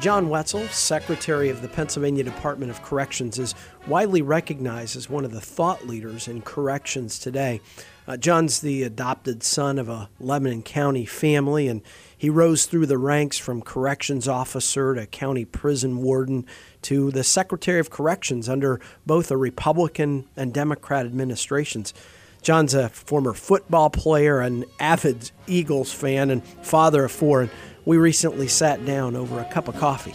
John Wetzel, Secretary of the Pennsylvania Department of Corrections, is widely recognized as one of the thought leaders in corrections today. Uh, John's the adopted son of a Lebanon County family, and he rose through the ranks from corrections officer to county prison warden to the Secretary of Corrections under both a Republican and Democrat administrations. John's a former football player, an avid Eagles fan, and father of four. And we recently sat down over a cup of coffee.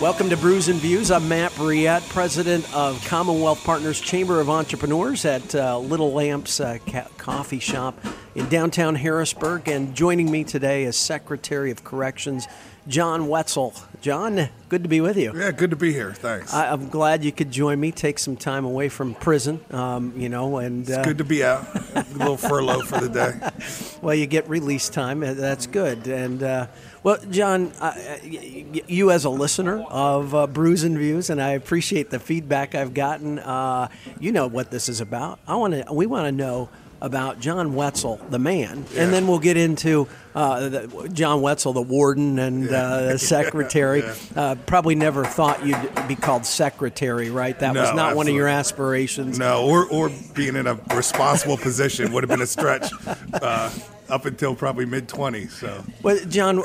Welcome to Brews and Views. I'm Matt Brouillette, president of Commonwealth Partners Chamber of Entrepreneurs at uh, Little Amps uh, ca- Coffee Shop in downtown Harrisburg. And joining me today is Secretary of Corrections John Wetzel. John, good to be with you. Yeah, good to be here. Thanks. I, am glad you could join me. Take some time away from prison, um, you know, and it's uh, good to be out. a little furlough for the day. Well, you get release time. Uh, that's good. And uh, well, John, uh, you as a listener of uh, Brews and Views, and I appreciate the feedback I've gotten. Uh, you know what this is about. I want to. We want to know about John Wetzel, the man, yeah. and then we'll get into uh, the, John Wetzel, the warden and yeah. uh, the secretary. yeah. uh, probably never thought you'd be called secretary, right? That no, was not absolutely. one of your aspirations. No, or, or being in a responsible position would have been a stretch. Up until probably mid 20s. So, well, John,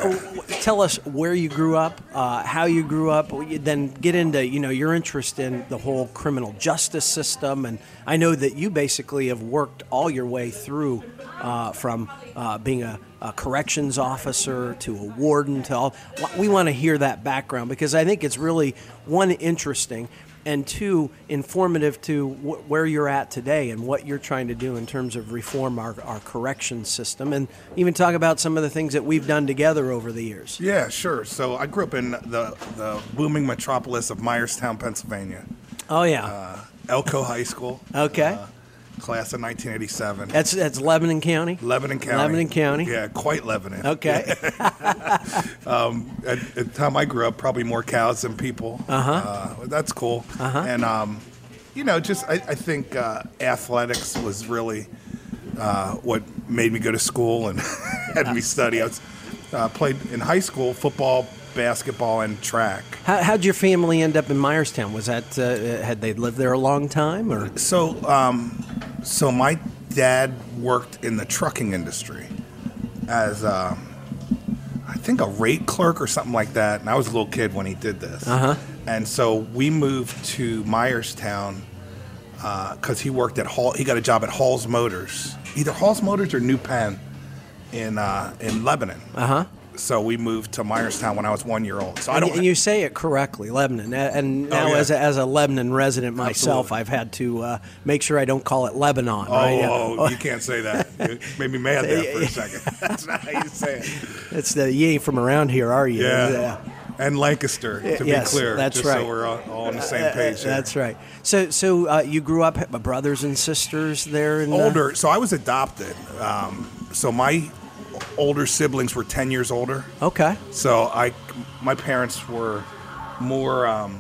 tell us where you grew up, uh, how you grew up. Then get into you know your interest in the whole criminal justice system, and I know that you basically have worked all your way through uh, from uh, being a, a, corrections officer to a warden to all. We want to hear that background because I think it's really one interesting and two, informative to wh- where you're at today and what you're trying to do in terms of reform our, our correction system, and even talk about some of the things that we've done together over the years. Yeah, sure. So I grew up in the, the booming metropolis of Myerstown, Pennsylvania. Oh, yeah. Uh, Elco High School. Okay. Uh, class of 1987. That's that's Lebanon County. Lebanon County. Lebanon County. Yeah, quite Lebanon. Okay. um, at, at, the time I grew up, probably more cows than people. Uh-huh. Uh, that's cool. Uh-huh. And um, you know, just I, I think uh, athletics was really uh, what made me go to school and had me study. I was, uh, played in high school football, basketball and track. How, how'd your family end up in Myerstown? Was that uh, had they lived there a long time, or so? Um, so my dad worked in the trucking industry as uh, I think a rate clerk or something like that, and I was a little kid when he did this. Uh-huh. And so we moved to Myerstown because uh, he worked at Hall. He got a job at Hall's Motors, either Hall's Motors or New Penn in uh, in Lebanon. Uh huh so we moved to Myerstown when I was one year old. So I don't. And you say it correctly, Lebanon. And oh, now, oh, yeah. as, a, as a Lebanon resident myself, Absolutely. I've had to uh, make sure I don't call it Lebanon. Oh, right? oh you can't say that. You made me mad there for a second. That's not how you say it. It's the you ain't from around here, are you? Yeah. yeah. And Lancaster, to yes, be clear, that's just right. so we're all, all on the same page. Uh, that's right. So, so uh, you grew up with brothers and sisters there in older. So I was adopted. Um, so my older siblings were 10 years older. Okay. So I, my parents were more um,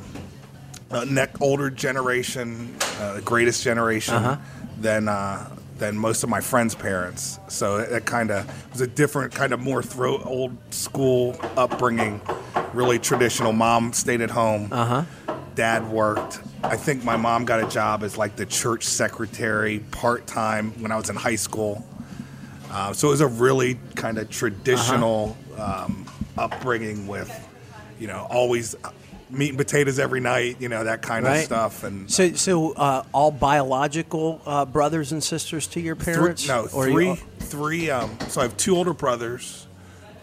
neck older generation, uh, greatest generation uh-huh. than uh, than most of my friends' parents. So it, it kind of was a different kind of more throw old school upbringing. Really traditional. Mom stayed at home. Uh huh. Dad worked. I think my mom got a job as like the church secretary part time when I was in high school. Uh, so it was a really kind of traditional uh-huh. um, upbringing with, you know, always meat and potatoes every night, you know, that kind right. of stuff. And so, so uh, all biological uh, brothers and sisters to your parents? Three, no, three. Three. Um, so I have two older brothers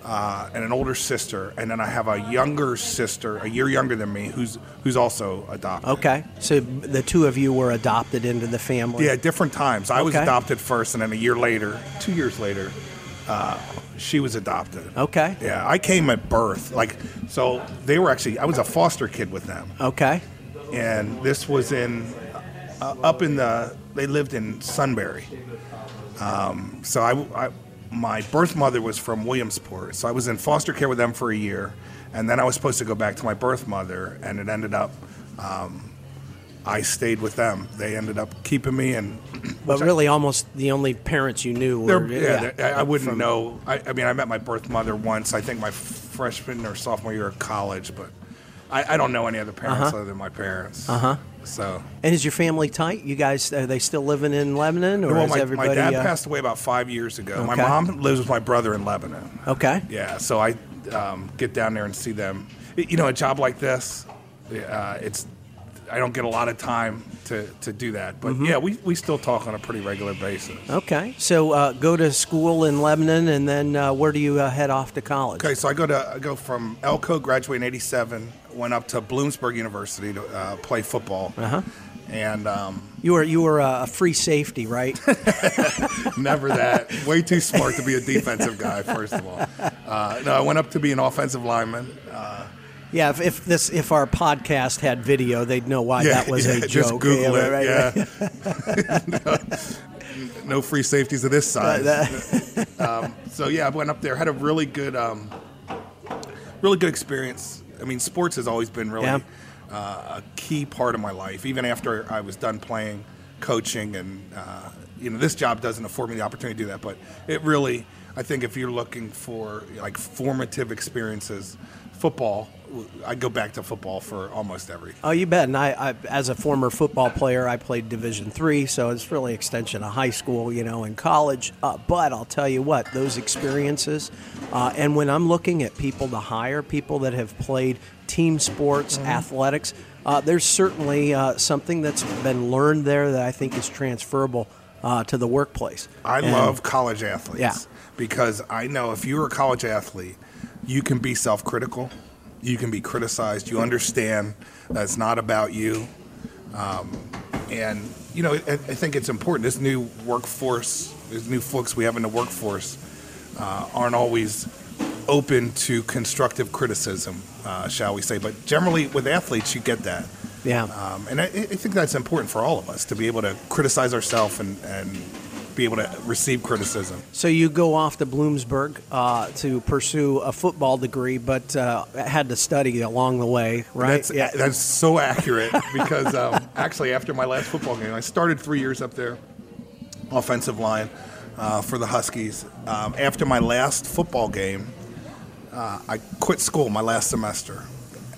uh, and an older sister, and then I have a younger sister, a year younger than me, who's who's also adopted. Okay, so the two of you were adopted into the family. Yeah, different times. I okay. was adopted first, and then a year later, two years later, uh, she was adopted. Okay. Yeah, I came at birth. Like, so they were actually. I was a foster kid with them. Okay. And this was in uh, up in the. They lived in Sunbury. Um, so I, I my birth mother was from Williamsport, so I was in foster care with them for a year, and then I was supposed to go back to my birth mother, and it ended up um, I stayed with them. They ended up keeping me, and But really, almost the only parents you knew were. they're, yeah, I, I wouldn't from- know. I, I mean, I met my birth mother once. I think my freshman or sophomore year of college, but I, I don't know any other parents other than my parents. Uh huh. So, And is your family tight? You guys are they still living in Lebanon, or well, is my, everybody? my dad uh, passed away about five years ago. My Okay. mom lives with my brother in Lebanon. Okay. Yeah, so I um, get down there and see them. You know, a job like this, uh, it's I don't get a lot of time to, to do that. But Mm-hmm. yeah, we, we still talk on a pretty regular basis. Okay. So uh, go to school in Lebanon, and then uh, where do you uh, head off to college? Okay, so I go to I go from Elco, graduate in '87, went up to Bloomsburg University to uh, play football, Uh-huh. and um, You were you were uh, a free safety, right? never that. Way too smart to be a defensive guy. First of all, uh, no, I went up to be an offensive lineman. Yeah. If, if this if our podcast had video, they'd know why yeah, that was yeah, a just joke. Google yeah, it. right, yeah. no free safeties of this size. um, so yeah, I went up there, had a really good, um, really good experience. I mean, sports has always been really uh, a key part of my life. Even after I was done playing, coaching, and uh, you know, this job doesn't afford me the opportunity to do that. But it really, I think, if you're looking for like formative experiences, football, I go back to football for almost everything. Oh, you bet. And I, I, as a former football player, I played Division three, so it's really extension of high school, you know, and college. Uh, but I'll tell you what, those experiences, uh, and when I'm looking at people to hire, people that have played team sports, Mm-hmm. athletics, uh, there's certainly uh, something that's been learned there that I think is transferable uh, to the workplace. I And- love college athletes Yeah. because I know if you're a college athlete, you can be self critical, you can be criticized, you understand that it's not about you. Um, and, you know, I, I think it's important. This new workforce, these new folks we have in the workforce uh, aren't always open to constructive criticism, uh, shall we say. But generally, with athletes, you get that. Yeah. Um, and I, I think that's important for all of us to be able to criticize ourselves and, and be able to receive criticism. So you go off to Bloomsburg uh, to pursue a football degree, but uh, had to study along the way, right? That's, that's so accurate because um, actually, after my last football game, I started three years up there, offensive line uh, for the Huskies. Um, after my last football game, uh, I quit school my last semester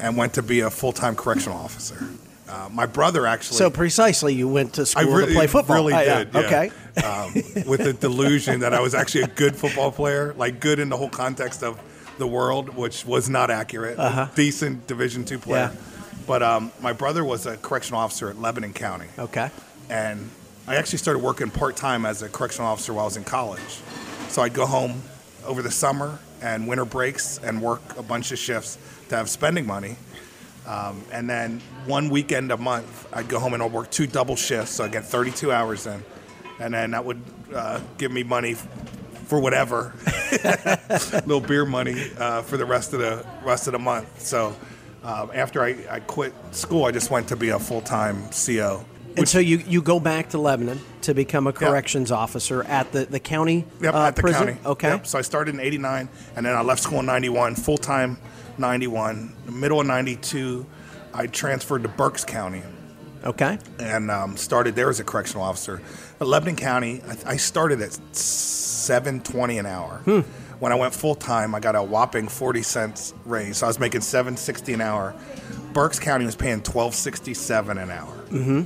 and went to be a full time correctional officer. Uh, my brother actually. So precisely, you went to I school really, to play football. really Oh, yeah. did. yeah. Okay. um, with the delusion that I was actually a good football player, like good in the whole context of the world, which was not accurate. Decent Division two player. Uh-huh. Yeah. But um, my brother was a correctional officer at Lebanon County, Okay. and I actually started working part time as a correctional officer while I was in college. So I'd go home over the summer and winter breaks and work a bunch of shifts to have spending money. Um, and then one weekend a month, I'd go home and I'd work two double shifts, so I get 32 hours in, and then that would uh, give me money for whatever, little beer money uh, for the rest of the rest of the month. So um, after I, I quit school, I just went to be a full time CO. And so you, you go back to Lebanon to become a corrections officer at the, the county Yep, uh, at the prison? county. Okay. Yep. So I started in '89, and then I left school in '91, full time '91. Middle of '92, I transferred to Berks County Okay. and um, started there as a correctional officer. At Lebanon County, I, I started at seven twenty an hour. Hmm. When I went full time, I got a whopping forty cents raise. So I was making seven sixty an hour. Berks County was paying twelve sixty seven an hour. Mm-hmm.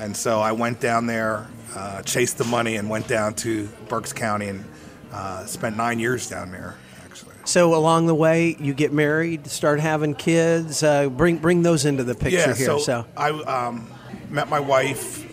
And so I went down there, uh, chased the money, and went down to Berks County and uh, spent nine years down there. Actually, So along the way, you get married, start having kids. Uh, bring bring those into the picture yeah. here. So, So, I um, met my wife,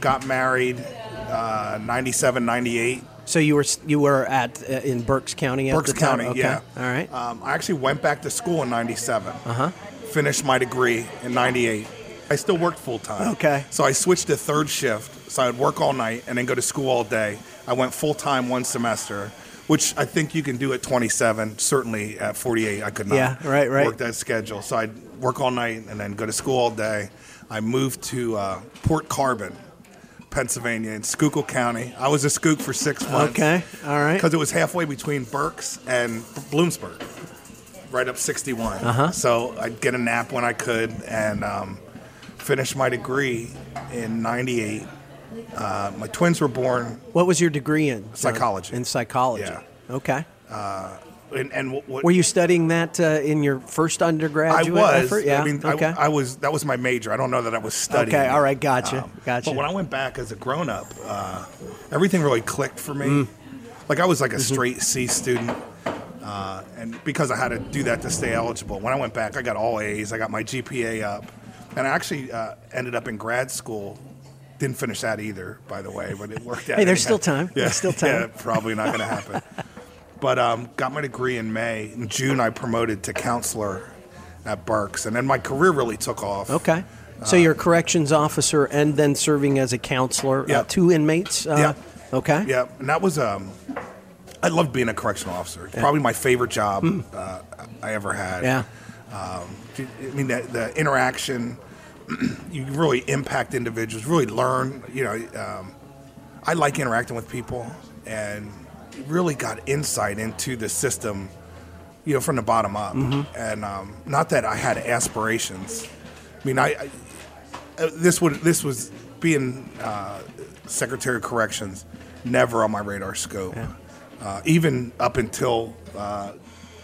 got married, uh, 97, 98. so you were you were at uh, in Berks County at Berks the time. County, Okay. yeah. All right. Um, I actually went back to school in '97. Uh Uh-huh. Finished my degree in '98. I still worked full time. Okay. So I switched to third shift. So I'd work all night and then go to school all day. I went full time one semester, which I think you can do at 27. Certainly at 48, I could not Yeah, right, right. work that schedule. So I'd work all night and then go to school all day. I moved to uh, Port Carbon, Pennsylvania, in Schuylkill County. I was a Skook for six months Okay. All right. because it was halfway between Berks and Bloomsburg, right up 61. Uh-huh. So I'd get a nap when I could, and um, finished my degree in '98. Uh, my twins were born, What was your degree in? Psychology. In psychology. Yeah. Okay. and, and what, what Were you studying that uh, in your first I undergraduate was. effort? Yeah. I mean, okay. I, I was. That was my major. I don't know that I was studying. Okay, all right, gotcha, gotcha. But when I went back as a grown up, uh, everything really clicked for me. Mm. Like I was like a Mm-hmm. straight C student, uh, and because I had to do that to stay eligible. When I went back, I got all A's. I got my GPA up, and I actually uh, ended up in grad school. Didn't finish that either, by the way, but it worked out. Hey, there's anyhow. still time. Yeah, There's still time. Yeah, probably not going to happen. But um, got my degree in May. In June, I promoted to counselor at Berks, and then my career really took off. okay. So you're a corrections officer and then serving as a counselor. Yeah. Uh, two inmates. Uh, Yeah. Okay. Yeah, and that was um, I loved being a correctional officer. It's Probably my favorite job uh, I ever had. Yeah. I mean, the, the interaction, you really impact individuals, really learn. You know, um, I like interacting with people and really got insight into the system, you know, from the bottom up. And um, not that I had aspirations. I mean, I, I uh, this would this was being uh, Secretary of Corrections, never on my radar scope. Uh, even up until uh,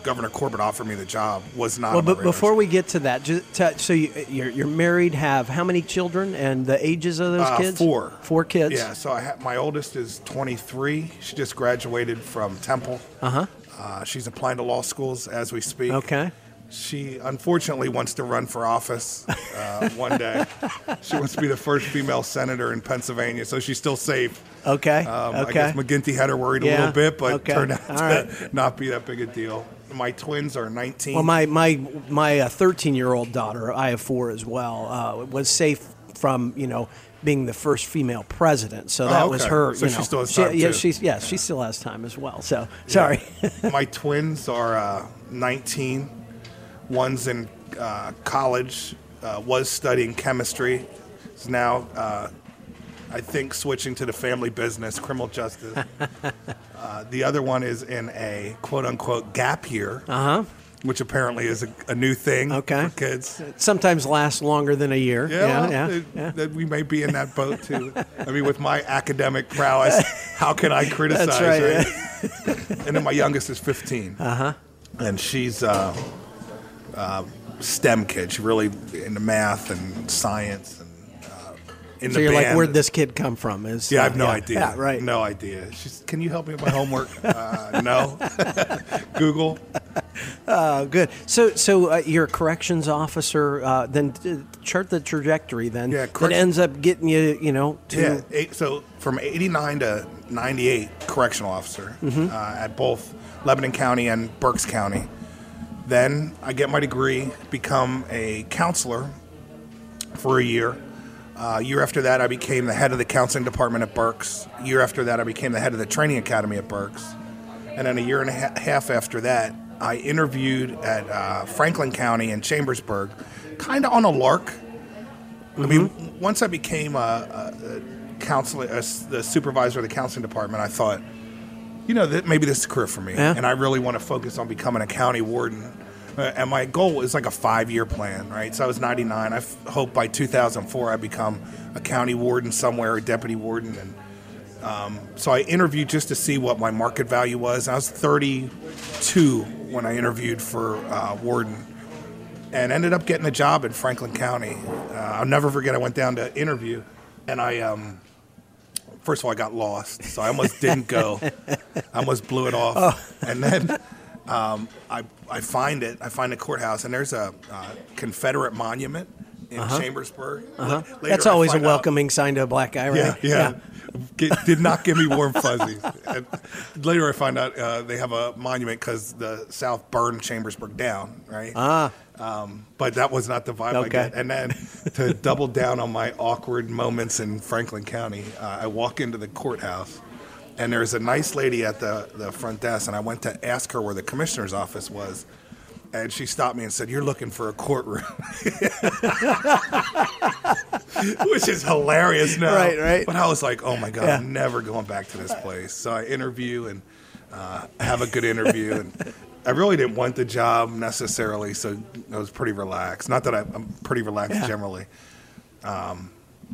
Governor Corbett offered me the job, was not. Well, but before we get to that, just to, so you, you're, you're married, have how many children, and the ages of those Uh, kids? four. Four kids. Yeah, so I ha- my oldest is 23. She just graduated from Temple. Uh-huh. Uh, she's applying to law schools as we speak. Okay. She unfortunately wants to run for office uh, one day. she wants to be the first female senator in Pennsylvania, so she's still safe. Okay. Um, okay. I guess McGinty had her worried a little bit, but okay, turned out all to right. not be that big a deal. My twins are 19. Well, my my my thirteen year old daughter, I have four as well, uh, was safe from you know being the first female president. So that was Oh, okay. her. So you she know, still has time, yeah, too. she's yeah, she still has time as well. So sorry. my twins are uh, 19. One's in uh, college, uh, was studying chemistry, is now, uh, I think, switching to the family business, criminal justice. uh, the other one is in a quote unquote gap year, uh huh. which apparently is a, a new thing Okay. for kids. Sometimes lasts longer than a year. Yeah, Yeah, yeah. it- yeah. that we may be in that boat too. I mean, with my academic prowess, how can I criticize? That's right. and then my youngest is 15. Uh Uh-huh. And she's uh, uh, STEM kid. She's really into math and science in So the you're like, where'd this kid come from? Is Yeah, I uh, have no idea. Yeah, right. No idea. She's, can you help me with my homework? uh, no. Google. Oh, good. So, so uh, you're a corrections officer. Uh, then uh, chart the trajectory. Then Yeah, that ends up getting you, you know, to Yeah. Eight, so from 89 to 98, correctional officer Mm-hmm. uh, at both Lebanon County and Berks County. Then I get my degree, become a counselor for a year. Uh, year after that, I became the head of the counseling department at Berks. Year after that, I became the head of the training academy at Berks. And then a year and a half after that, I interviewed at uh, Franklin County in Chambersburg, kind of on a lark. I mean, once I became a, a, a counselor, a the supervisor of the counseling department, I thought, you know, that maybe this is a career for me, Yeah. and I really want to focus on becoming a county warden. Uh, and my goal is like a five-year plan, right? So I was 99. I f- hope by 2004 I become a county warden somewhere, a deputy warden, and um, so I interviewed just to see what my market value was. I was 32 when I interviewed for uh, warden and ended up getting a job in Franklin County. Uh, I'll never forget. I went down to interview, and I um, first of all I got lost, so I almost didn't go. I almost blew it off, and then um, I I find it. I find the courthouse, and there's a uh, Confederate monument in Chambersburg. Uh-huh. Uh-huh. That's always a welcoming sign to a black guy, Yeah, right? yeah. Get, did not give me warm fuzzies. And later, I find out uh, they have a monument because the South burned Chambersburg down, right? Ah, Um, but that was not the vibe I Okay. get. And then to double down on my awkward moments in Franklin County, uh, I walk into the courthouse, and there's a nice lady at the, the front desk, and I went to ask her where the commissioner's office was. And she stopped me and said, "You're looking for a courtroom," which is hilarious now. Right, right. But I was like, "Oh my god, Yeah. I'm never going back to this place." So I interview and uh, have a good interview, and I really didn't want the job necessarily, so I was pretty relaxed. Not that I, I'm pretty relaxed Yeah. generally,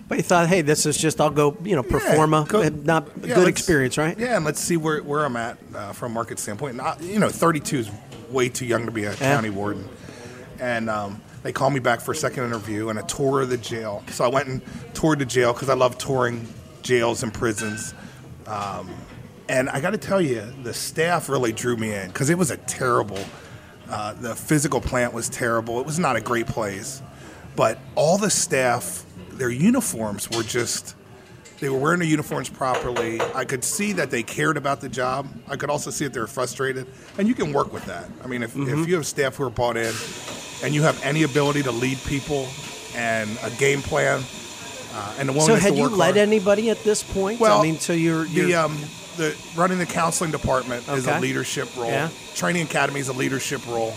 But you thought, hey, this is just I'll go, you know, perform a go- not yeah, good let's- experience, right? Yeah, and let's see where, where I'm at uh, from a market standpoint. Not, you know, 32 is way too young to be a county warden. And um, they called me back for a second interview and a tour of the jail. So I went and toured the jail because I love touring jails and prisons. Um, and I got to tell you, the staff really drew me in because it was a terrible. Uh, the physical plant was terrible. It was not a great place, but all the staff, their uniforms were just. They were wearing their uniforms properly. I could see that they cared about the job. I could also see that they were frustrated, and you can work with that. I mean, if, if you have staff who are bought in, and you have any ability to lead people and a game plan, uh, and the So had to you led hard. anybody at this point? Well, I mean, so you're, you're the um the running the counseling department is a leadership role. Yeah. Training academy is a leadership role,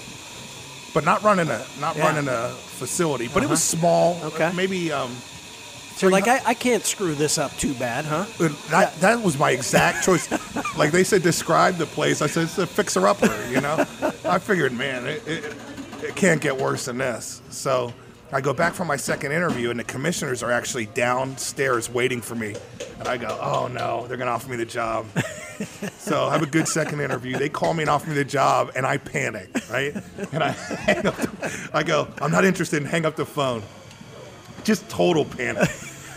but not running a not Yeah. running a facility. But it was small. Okay. Maybe um, so you're like I, I can't screw this up too bad, huh? that that was my exact choice. like they said, describe the place. I said it's a fixer upper. You know, I figured, man, it, it, it can't get worse than this. So. I go back for my second interview, and the commissioners are actually downstairs waiting for me. And I go, "Oh no, they're going to offer me the job." So I have a good second interview. They call me and offer me the job, and I panic, right? And I hang up. The, I go, I'm not interested, and hang up the phone. Just total panic.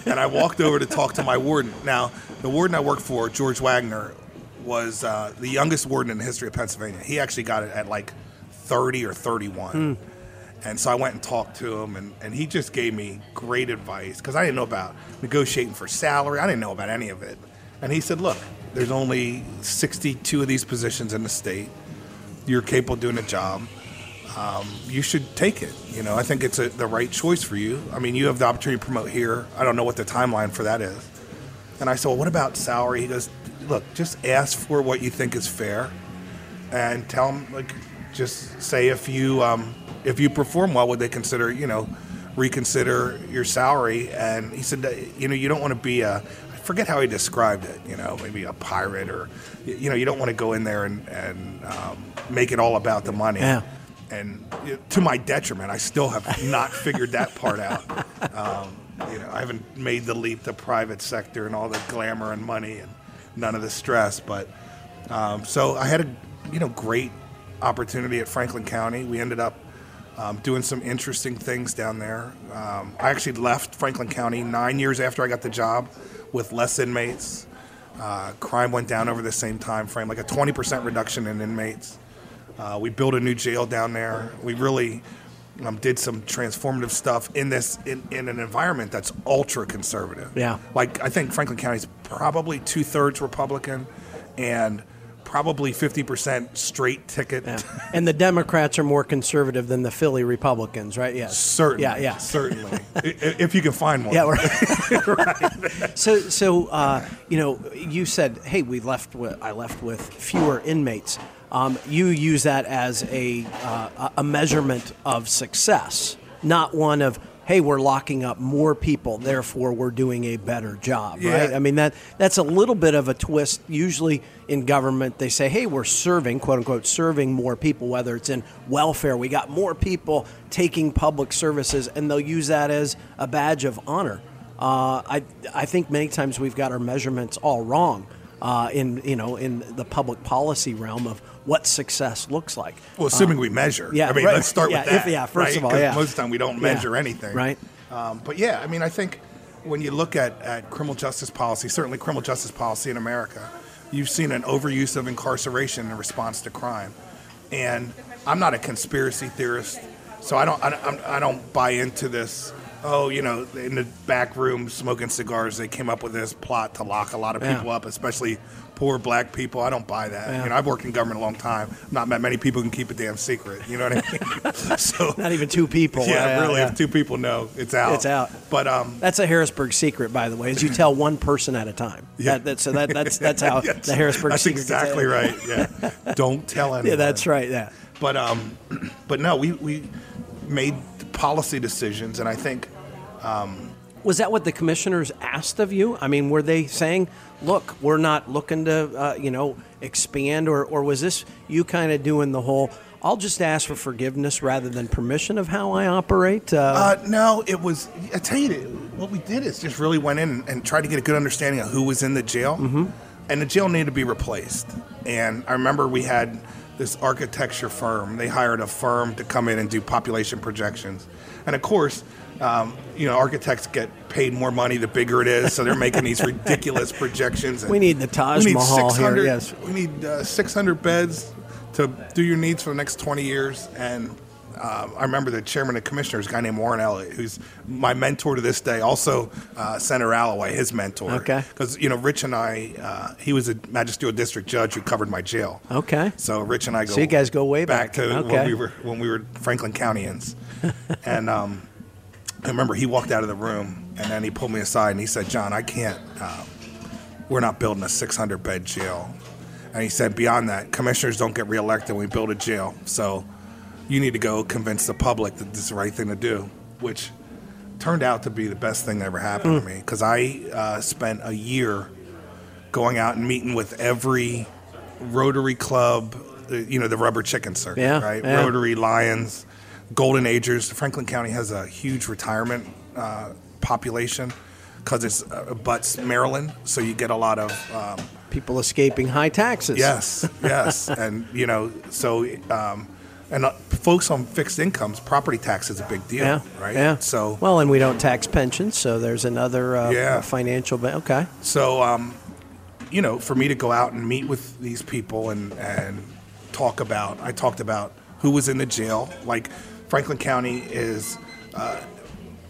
And I walked over to talk to my warden. Now, the warden I worked for, George Wagner, was uh, the youngest warden in the history of Pennsylvania. He actually got it at like 30 or 31. And so I went and talked to him, and, and he just gave me great advice because I didn't know about negotiating for salary. I didn't know about any of it. And he said, Look, there's only 62 of these positions in the state. You're capable of doing a job. Um, you should take it. You know, I think it's a, the right choice for you. I mean, you have the opportunity to promote here. I don't know what the timeline for that is. And I said, Well, what about salary? He goes, Look, just ask for what you think is fair and tell him, like just say if you um, if you perform well would they consider you know reconsider your salary and he said you know you don't want to be a I forget how he described it you know maybe a pirate or you know you don't want to go in there and, and um, make it all about the money Yeah. and to my detriment I still have not figured that part out um, you know I haven't made the leap to private sector and all the glamour and money and none of the stress but um, so I had a you know great opportunity at Franklin County. We ended up um, doing some interesting things down there. Um, I actually left Franklin County nine years after I got the job with less inmates. Uh, crime went down over the same time frame, like a 20% reduction in inmates. Uh, we built a new jail down there. We really um, did some transformative stuff in this in, in an environment that's ultra conservative. Yeah. Like I think Franklin County is probably two thirds Republican, and probably 50% straight ticket. Yeah. And the Democrats are more conservative than the Philly Republicans, right? Yes. Certainly. Yeah, yeah. Certainly. If you can find one. Yeah, right. So, so uh, you know, you said, "Hey, we left. With, I left with fewer inmates." Um, you use that as a uh, a measurement of success, not one of, "Hey, we're locking up more people, therefore we're doing a better job." Right? I mean that that's a little bit of a twist. Usually in government, they say, "Hey, we're serving, quote unquote, serving more people, whether it's in welfare. We got more people taking public services, and they'll use that as a badge of honor." Uh, I I think many times we've got our measurements all wrong uh, in you know in the public policy realm of what success looks like. Well, assuming we measure. Yeah, I mean, right. let's start Yeah, with that. if- yeah, first right? of all, yeah. Most of the time we don't Yeah. measure anything. Right. Um, but yeah, I mean, I think when you look at, at criminal justice policy, certainly criminal justice policy in America, you've seen an overuse of incarceration in response to crime. And I'm not a conspiracy theorist, so I don't I, don't- I don't buy into this. Oh, you know, in the back room smoking cigars, they came up with this plot to lock a lot of Yeah. people up, especially poor black people. I don't buy that. Yeah. You know, I've worked in government a long time. Not met many people can keep a damn secret. You know what I mean? so Not even two people. yeah, really. yeah. If two people know, it's out. It's out. But um, That's a Harrisburg secret, by the way, is you tell one person at a time. Yeah. That, that, so that, that's that's how yes, the Harrisburg That's secret exactly right. Yeah. don't tell anyone. Yeah, that's right. Yeah. But um, but no, we we made policy decisions, and I think Was that what the commissioners asked of you? I mean, were they saying, "Look, we're not looking to, uh, you know, expand," or or was this you kind of doing the whole, I'll just ask for forgiveness rather than permission of how I operate. Uh, Uh, no, it was. I tell you, what we did is just really went in and tried to get a good understanding of who was in the jail, mm-hmm. And the jail needed to be replaced. And I remember we had this architecture firm. They hired a firm to come in and do population projections, and of course. Um, you know, architects get paid more money the bigger it is, so they're making these ridiculous projections. we need the Taj we need Mahal here. Yes. we need uh, 600 beds to do your needs for the next 20 years. And uh, I remember the chairman of commissioners, a guy named Warren Elliott, who's my mentor to this day. Also, uh, Senator Alloway, his mentor. Okay. Because you know, Rich and I, uh, he was a magisterial district judge who covered my jail. Okay. So Rich and I go. So you guys go way back. to Okay. when we were when we were Franklin Countyans, and um, I remember he walked out of the room and then he pulled me aside and he said, "John, I can't. Um, we're not building a 600 bed jail." And he said, "Beyond that, commissioners don't get reelected when we build a jail. So you need to go convince the public that this is the right thing to do." Which turned out to be the best thing that ever happened Hmm. to me because I uh, spent a year going out and meeting with every Rotary Club, uh, you know, the rubber chicken circuit, Yeah, right? yeah. Rotary Lions, Golden Agers. Franklin County has a huge retirement uh, population because it's uh, butts Maryland, so you get a lot of um, People escaping high taxes. yes, yes, and you know, so um, and uh, folks on fixed incomes, property tax is a big deal, Yeah. right? Yeah. So well, and we don't tax pensions, so there's another uh, Yeah. financial. Ba- okay. So, um, you know, for me to go out and meet with these people and, and talk about, I talked about who was in the jail. Like, Franklin County is uh,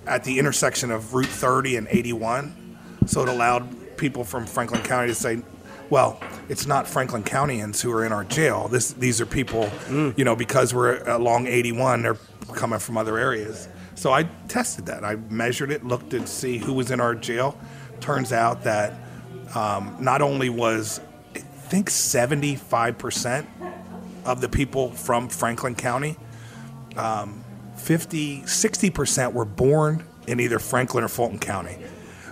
at the intersection of Route 30 and 81. So it allowed people from Franklin County to say, well, it's not Franklin Countyans who are in our jail. This, these are people, you know, because we're along 81, they're coming from other areas. So I tested that. I measured it, looked to see who was in our jail. Turns out that um, not only was, I think, 75% of the people from Franklin County, um, 50, 60% were born in either Franklin or Fulton County.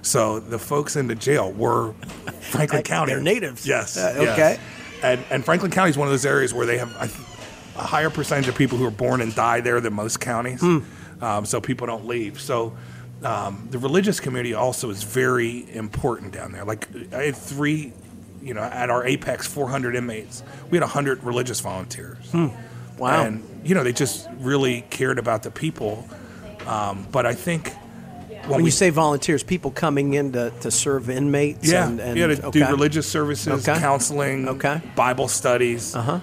So the folks in the jail were Franklin County. they're natives. Yes. Uh, yes. okay. And, and Franklin County is one of those areas where they have th- a higher percentage of people who are born and die there than most counties. Hmm. Um, so people don't leave. So um, the religious community also is very important down there. Like I had three, you know, at our Apex 400 inmates, we had 100 religious volunteers. Hmm. Wow. And, you know, they just really cared about the people. Um, but I think when, we you say volunteers, people coming in to, to serve inmates. yeah, and, and yeah, to okay. do religious services, Okay. counseling, Okay. Bible studies. Uh-huh.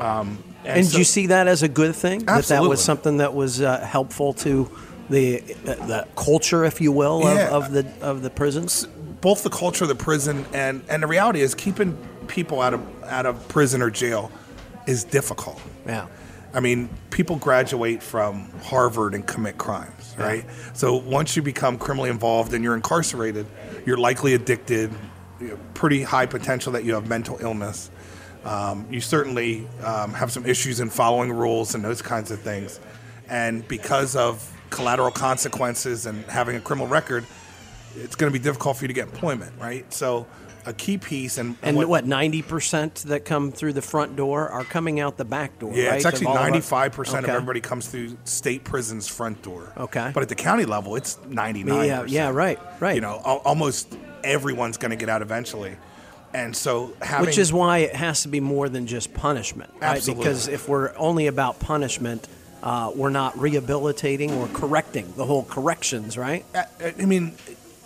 Um, And so- did you see that as a good thing? That that was something that was uh, helpful to the uh, the culture, if you will, of, Yeah. of the of the prisons. both the culture of the prison and and the reality is keeping people out of out of prison or jail is difficult. Yeah. I mean, people graduate from Harvard and commit crimes, right? So once you become criminally involved and you're incarcerated, you're likely addicted. You pretty high potential that you have mental illness. Um, you certainly um, have some issues in following rules and those kinds of things. And because of collateral consequences and having a criminal record, it's going to be difficult for you to get employment, right? So a key piece and, And what ninety percent that come through the front door are coming out the back door. Yeah, right, it's actually of ninety-five percent of everybody comes through state prison's front door. Okay. but at the county level, it's ninety-nine. Yeah, yeah, right, right. You know, al- almost everyone's going to get out eventually, and so having Which is why it has to be more than just punishment, right? Absolutely. Because if we're only about punishment, uh, we're not rehabilitating or correcting the whole corrections, right? I I mean,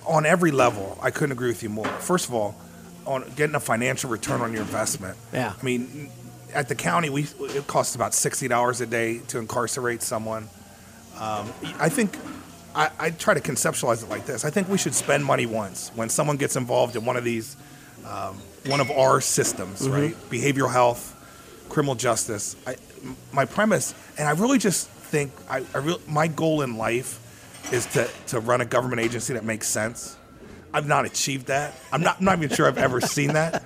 on every level, I couldn't agree with you more. First of all, on getting a financial return on your investment. Yeah. I mean, at the county, we it costs about sixty dollars a day to incarcerate someone. Um, I think I, I try to conceptualize it like this. I think we should spend money once when someone gets involved in one of these, um, one of our systems, right? Behavioral health, criminal justice. I, my premise, and I really just think I, I real, my goal in life is to, to run a government agency that makes sense. I've not achieved that. I'm not, I'm not even sure I've ever seen that.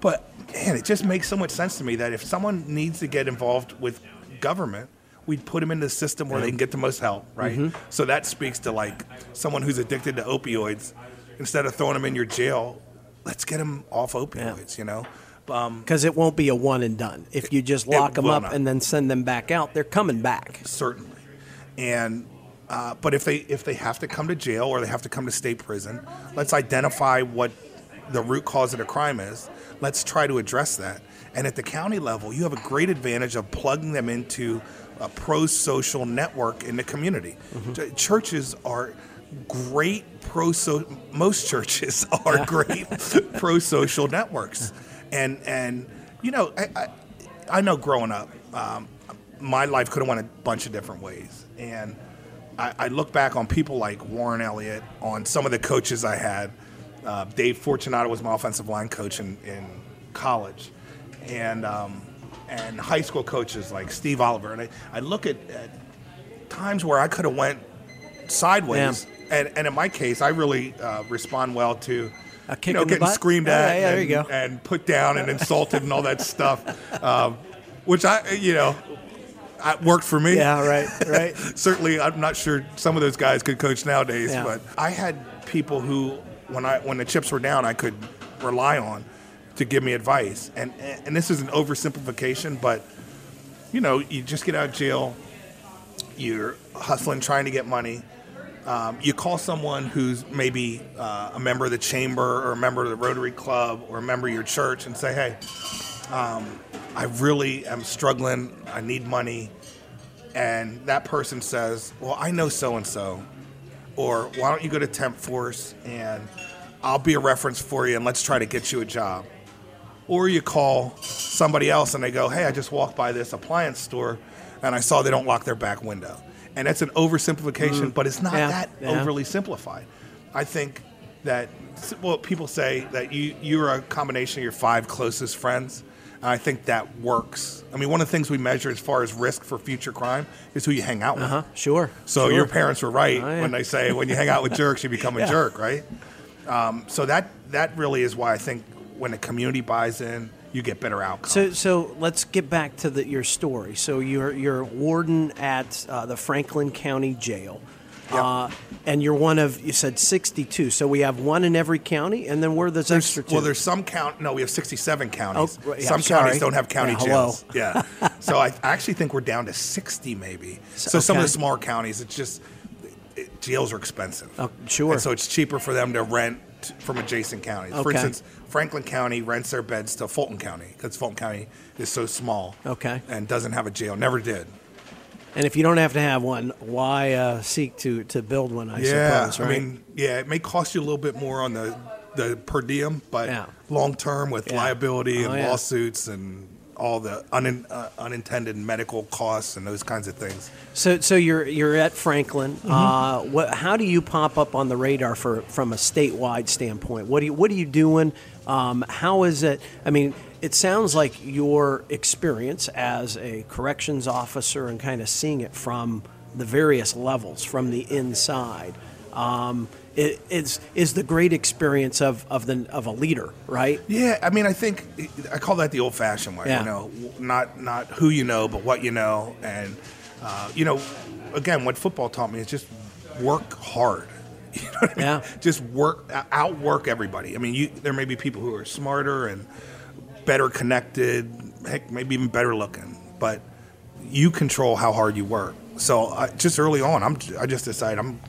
But man, it just makes so much sense to me that if someone needs to get involved with government, we'd put them in the system where they can get the most help, right? Mm-hmm. So that speaks to like someone who's addicted to opioids. Instead of throwing them in your jail, let's get them off opioids, you know? Because um, it won't be a one and done. If you just lock them up not. and then send them back out, they're coming back. certainly. And uh, but if they if they have to come to jail or they have to come to state prison, let's identify what the root cause of the crime is. Let's try to address that. And at the county level, you have a great advantage of plugging them into a pro-social network in the community. Ch- Churches are great pro so most churches are great pro social networks and and you know I, I I know growing up um, my life could have went a bunch of different ways and I, I look back on people like Warren Elliott on some of the coaches I had. Uh, Dave Fortunato was my offensive line coach in, in college. And um, and high school coaches like Steve Oliver. And I, I look at, at times where I could have went sideways. And, and in my case, I really uh, respond well to A kick you know getting screamed Yeah, at yeah, there and, and put down and insulted and all that stuff, um, which I you know I, worked for me. Yeah, right, right. Certainly, I'm not sure some of those guys could coach nowadays, Yeah. but I had people who, when I when the chips were down, I could rely on to give me advice. And and this is an oversimplification, but you know, you just get out of jail, you're hustling, trying to get money. Um, you call someone who's maybe uh, a member of the chamber or a member of the Rotary Club or a member of your church and say, hey, um, I really am struggling. I need money. And that person says, well, I know so and so. Or why don't you go to Temp Force and I'll be a reference for you and let's try to get you a job. Or you call somebody else and they go, hey, I just walked by this appliance store and I saw they don't lock their back window. And that's an oversimplification, mm. but it's not Yeah, that yeah. overly simplified. I think that, well, people say that you, you're a combination of your five closest friends. I think that works. I mean, one of the things we measure as far as risk for future crime is who you hang out with. Uh huh. Sure. So sure. your parents were right Oh, yeah. when they say when you hang out with jerks, you become a Yeah. jerk, right? Um, so that that really is why I think when the community buys in, you get better outcomes. So, so let's get back to the, your story. So you're you're warden at uh, the Franklin County Jail, Yep. uh, and you're one of you said 62. So we have one in every county, and then where are those extra two? well, there's some count. No, we have 67 counties. Oh, right, yeah, some sorry. counties don't have county Yeah, hello. jails. Yeah. so I actually think we're down to 60 maybe. So some of the smaller counties, it's just it, jails are expensive. Oh, sure. And so it's cheaper for them to rent from adjacent counties. For instance, Franklin County rents their beds to Fulton County because Fulton County is so small. Okay. And doesn't have a jail. Never did. And if you don't have to have one, why uh, seek to to build one? I yeah. suppose. Right? I mean, yeah, it may cost you a little bit more on the the per diem, but Yeah. long term with Yeah. liability and Oh, yeah. lawsuits and all the un, uh, unintended medical costs and those kinds of things. So, so you're you're at Franklin. Mm-hmm. Uh, what, how do you pop up on the radar for from a statewide standpoint? What do you what are you doing? Um, how is it? I mean, it sounds like your experience as a corrections officer and kind of seeing it from the various levels from the inside. Um, it, is is the great experience of, of the of a leader, right? Yeah, I mean, I think I call that the old-fashioned way. Yeah. You know, not not who you know, but what you know, and uh, you know, again, what football taught me is just work hard. You know what I mean? Yeah. Just work, outwork everybody. I mean, you, there may be people who are smarter and better connected, heck, maybe even better looking, but you control how hard you work. So I, just early on, I'm I just decided I'm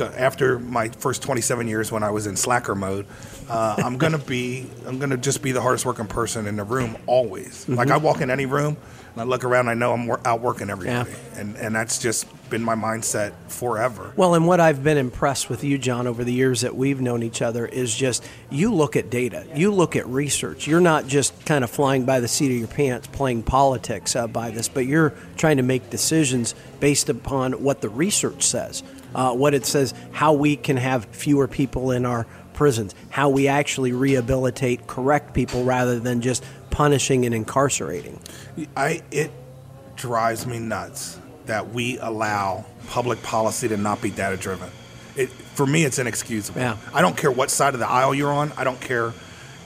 after my first 27 years when I was in slacker mode, uh, I'm gonna be I'm gonna just be the hardest working person in the room always. Like I walk in any room and I look around, I know I'm wor- outworking everybody, and and that's just been my mindset forever. Well, and what I've been impressed with you, John, over the years that we've known each other is just you look at data, you look at research. You're not just kind of flying by the seat of your pants playing politics uh, by this, but you're trying to make decisions based upon what the research says, uh, what it says, how we can have fewer people in our prisons, how we actually rehabilitate, correct people rather than just punishing and incarcerating. I it drives me nuts that we allow public policy to not be data driven. It for me, it's inexcusable. Yeah. I don't care what side of the aisle you're on. I don't care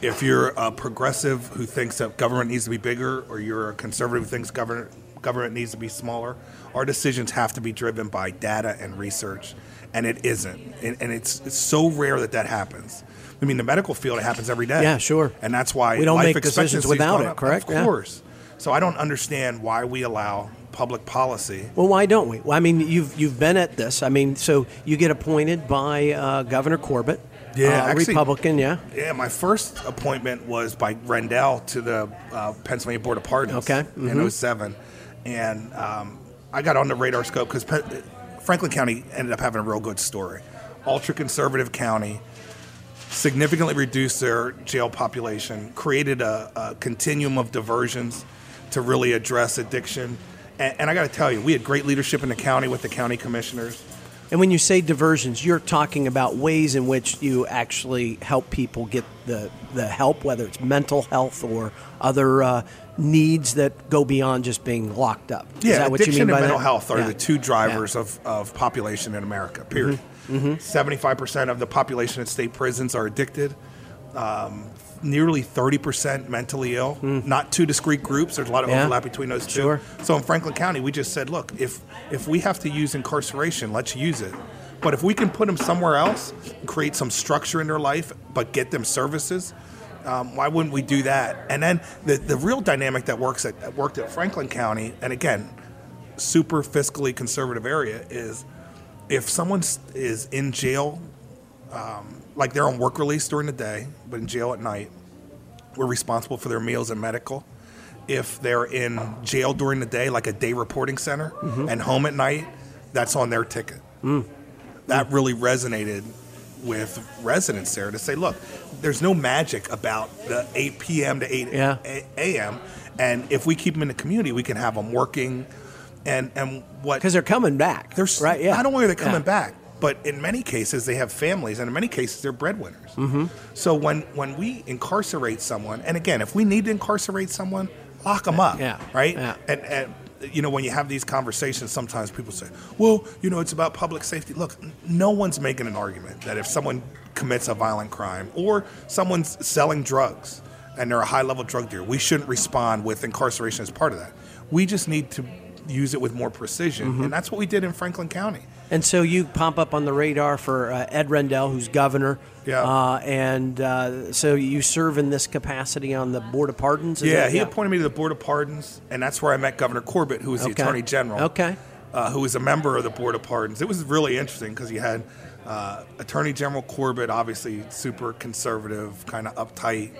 if you're a progressive who thinks that government needs to be bigger, or you're a conservative who thinks government government needs to be smaller. Our decisions have to be driven by data and research, and it isn't. And, and it's, it's so rare that that happens. I mean, the medical field it happens every day. Yeah, sure. And that's why We don't life make decisions without it, up. correct? Of Yeah. course. So I don't understand why we allow public policy. Well, why don't we? Well, I mean, you've you've been at this. I mean, so you get appointed by uh, Governor Corbett, Yeah, uh, actually- Republican, yeah. Yeah, my first appointment was by Rendell to the uh, Pennsylvania Board of Pardons Okay, mm-hmm. in 07. And um, I got on the radar scope because Franklin County ended up having a real good story. Ultra conservative county, significantly reduced their jail population, created a, a continuum of diversions to really address addiction. And, and I got to tell you, we had great leadership in the county with the county commissioners. And when you say diversions, you're talking about ways in which you actually help people get the, the help, whether it's mental health or other uh, needs that go beyond just being locked up. Is Yeah, that what you addiction mean by and mental that? health are Yeah. the two drivers of, of population in America. Period. Mm-hmm. 75 percent of the population in state prisons are addicted. Um, nearly 30 percent mentally ill. Not two discrete groups. There's a lot of. Yeah. overlap between those two. Sure. So in Franklin County, we just said, look, if if we have to use incarceration, let's use it. But if we can put them somewhere else, create some structure in their life, but get them services, um, why wouldn't we do that? And then the, the real dynamic that works at worked at Franklin County, and again, super fiscally conservative area, is if someone is in jail, um, like they're on work release during the day, but in jail at night, we're responsible for their meals and medical. If they're in jail during the day, like a day reporting center, mm-hmm. and home at night, that's on their ticket. Mm. That really resonated with residents there to say, look, there's no magic about the 8 p.m. to 8 Yeah. a- a.m. And if we keep them in the community, we can have them working. And and what Because they're coming back. they're right, yeah. Not only are they coming Yeah. back, but in many cases they have families, and in many cases they're breadwinners. Mm-hmm. So when when we incarcerate someone, and again, if we need to incarcerate someone, lock them up. Yeah, Right. yeah. And and you know when you have these conversations, sometimes people say, "Well, you know, it's about public safety." Look, no one's making an argument that if someone commits a violent crime or someone's selling drugs and they're a high level drug dealer, we shouldn't respond with incarceration as part of that. We just need to use it with more precision, Mm-hmm. and that's what we did in Franklin County. And so you pop up on the radar for uh, Ed Rendell, who's governor. Yeah. Uh, and uh, so you serve in this capacity on the Board of Pardons? Yeah, that- he appointed me to the Board of Pardons, and that's where I met Governor Corbett, who was the Attorney General. Okay. Uh, who was a member of the Board of Pardons. It was really interesting because you had uh, Attorney General Corbett, obviously super conservative, kind of uptight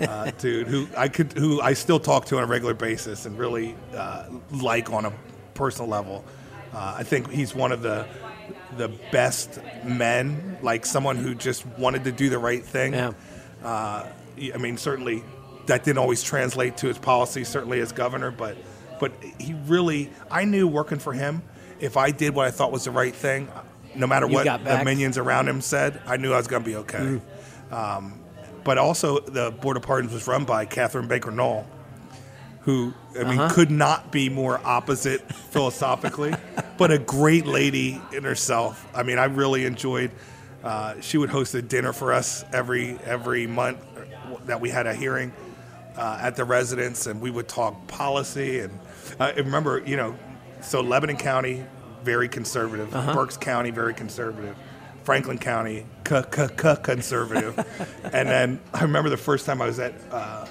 uh, dude, who I could, who I still talk to on a regular basis and really uh, like on a personal level. Uh, I think he's one of the the best men, like someone who just wanted to do the right thing. Yeah. Uh, I mean, certainly that didn't always translate to his policy, certainly as governor, but but he really, I knew working for him, if I did what I thought was the right thing, no matter You what the minions around him said, I knew I was going to be okay. Mm. Um, but also, the Board of Pardons was run by Catherine Baker Knoll, who, I mean, Uh-huh. could not be more opposite philosophically, but a great lady in herself. I mean, I really enjoyed. Uh, she would host a dinner for us every every month that we had a hearing uh, at the residence, and we would talk policy. And uh, I remember, you know, so Lebanon County very conservative, Berks County very conservative, Franklin County conservative, and then I remember the first time I was at uh,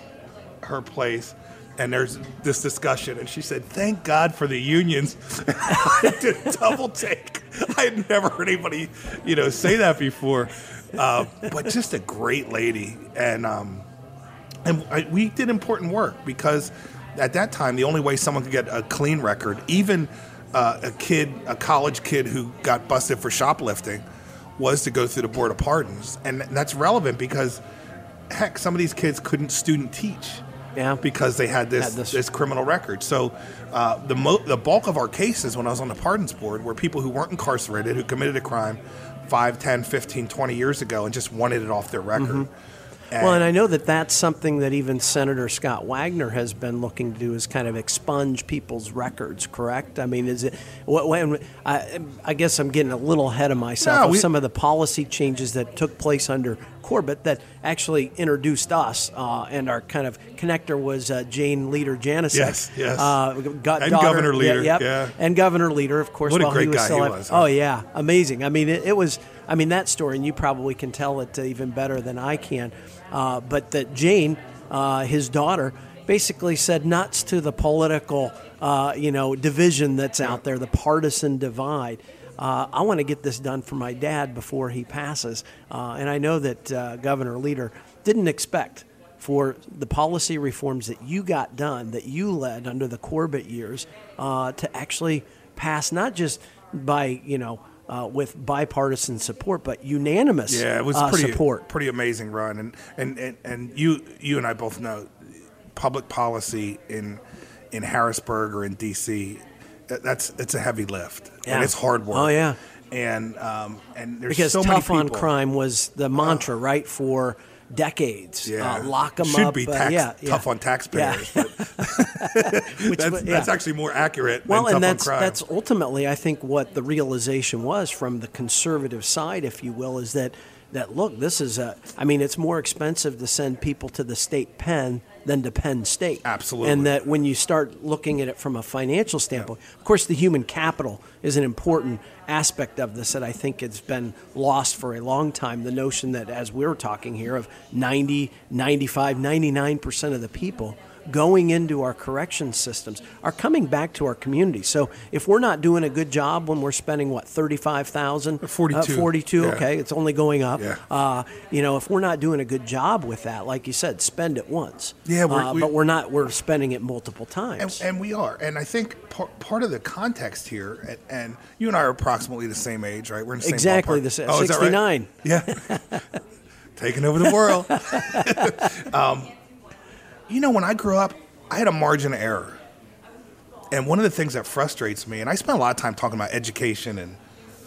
her place. And there's this discussion, and she said, "Thank God for the unions." I did a double take. I had never heard anybody, you know, say that before. Uh, but just a great lady, and um, and I, we did important work because at that time the only way someone could get a clean record, even uh, a kid, a college kid who got busted for shoplifting, was to go through the board of pardons, and that's relevant because heck, some of these kids couldn't student teach. Yeah. because they had this Had this- this, criminal record. So uh, the mo- the bulk of our cases when I was on the pardons board were people who weren't incarcerated, who committed a crime 5, 10, 15, 20 years ago and just wanted it off their record. Well, and I know that that's something that even Senator Scott Wagner has been looking to do is kind of expunge people's records. Correct? I mean, is it? What, when, I, I guess I'm getting a little ahead of myself. No, of we- some of the policy changes that took place under Corbett that actually introduced us, uh, and our kind of connector was uh, Jane Leader Janicek. Yes, yes. Uh, got And daughter- Governor Leader, yep. yeah. And Governor Leader, of course. What a while great he was guy still he was, huh? Oh yeah, amazing. I mean, it, it was. I mean, that story, and you probably can tell it even better than I can. Uh, but that Jane, uh, his daughter, basically said nuts to the political, uh, you know, division that's out there, the partisan divide. Uh, I want to get this done for my dad before he passes, uh, and I know that uh, Governor Leader didn't expect for the policy reforms that you got done, that you led under the Corbett years, uh, to actually pass not just by you know uh, with bipartisan support, but unanimous Yeah, it was uh, pretty support. pretty amazing run, and, and and and you you and I both know public policy in in Harrisburg or in D.C. That's it's a heavy lift Yeah. and it's hard work. Oh, yeah. and um, and there's Because so tough many on crime was the mantra, right, for decades. Yeah, uh, lock them should up. be uh, yeah, yeah. tough on taxpayers. Yeah. Which that's, that's actually more accurate. Well, than and that's on crime. that's ultimately, I think, what the realization was from the conservative side, if you will, is that that look, this is a. I mean, it's more expensive to send people to the state pen than to Penn State. Absolutely. And that when you start looking at it from a financial standpoint, of course, the human capital is an important aspect of this that I think it's been lost for a long time. The notion that, as we're talking here, of 90, 95, 99% of the people going into our correction systems are coming back to our community. So if we're not doing a good job when we're spending what 35,000 42. uh, 42 Yeah. okay it's only going up Yeah. uh, you know if we're not doing a good job with that like you said spend it once Yeah, we're- uh, we- but we're not we're spending it multiple times and we are. And I think part, part of the context here, and, and you and I are approximately the same age, right? We're in the same Exactly the same- Oh, is that right? 69. Yeah. Taking over the world. um, you know, when I grew up, I had a margin of error. And one of the things that frustrates me, and I spend a lot of time talking about education and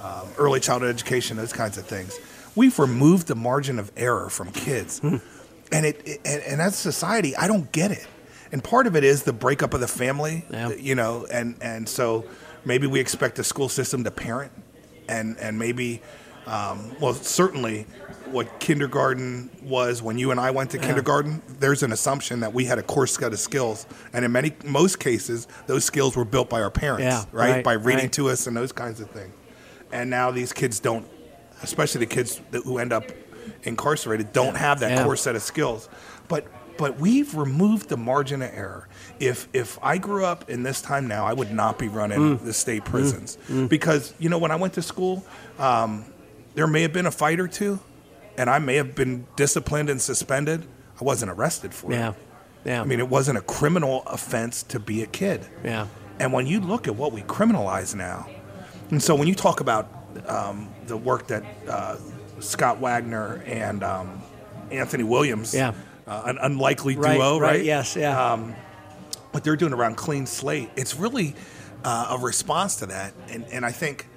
um, early childhood education, those kinds of things. We've removed the margin of error from kids, Hmm. and it, it and, and as a society, I don't get it. And part of it is the breakup of the family, Yeah. you know, and and so maybe we expect the school system to parent, and and maybe, um, well, certainly, what kindergarten was when you and I went to kindergarten. There's an assumption that we had a core set of skills, and in many most cases, those skills were built by our parents, Yeah, right? right, By reading right. to us and those kinds of things. And now these kids don't, especially the kids that, who end up incarcerated, don't have that Yeah. core set of skills. But but we've removed the margin of error. If if I grew up in this time now, I would not be running Mm. the state prisons because you know when I went to school, um, there may have been a fight or two, and I may have been disciplined and suspended. I wasn't arrested for yeah it. yeah I mean, it wasn't a criminal offense to be a kid. yeah And when you look at what we criminalize now, and so when you talk about um, the work that uh, Scott Wagner and um, Anthony Williams, Yeah. uh, an unlikely right duo, right? yes yeah What they're doing around clean slate, it's really uh, a response to that. And, and I think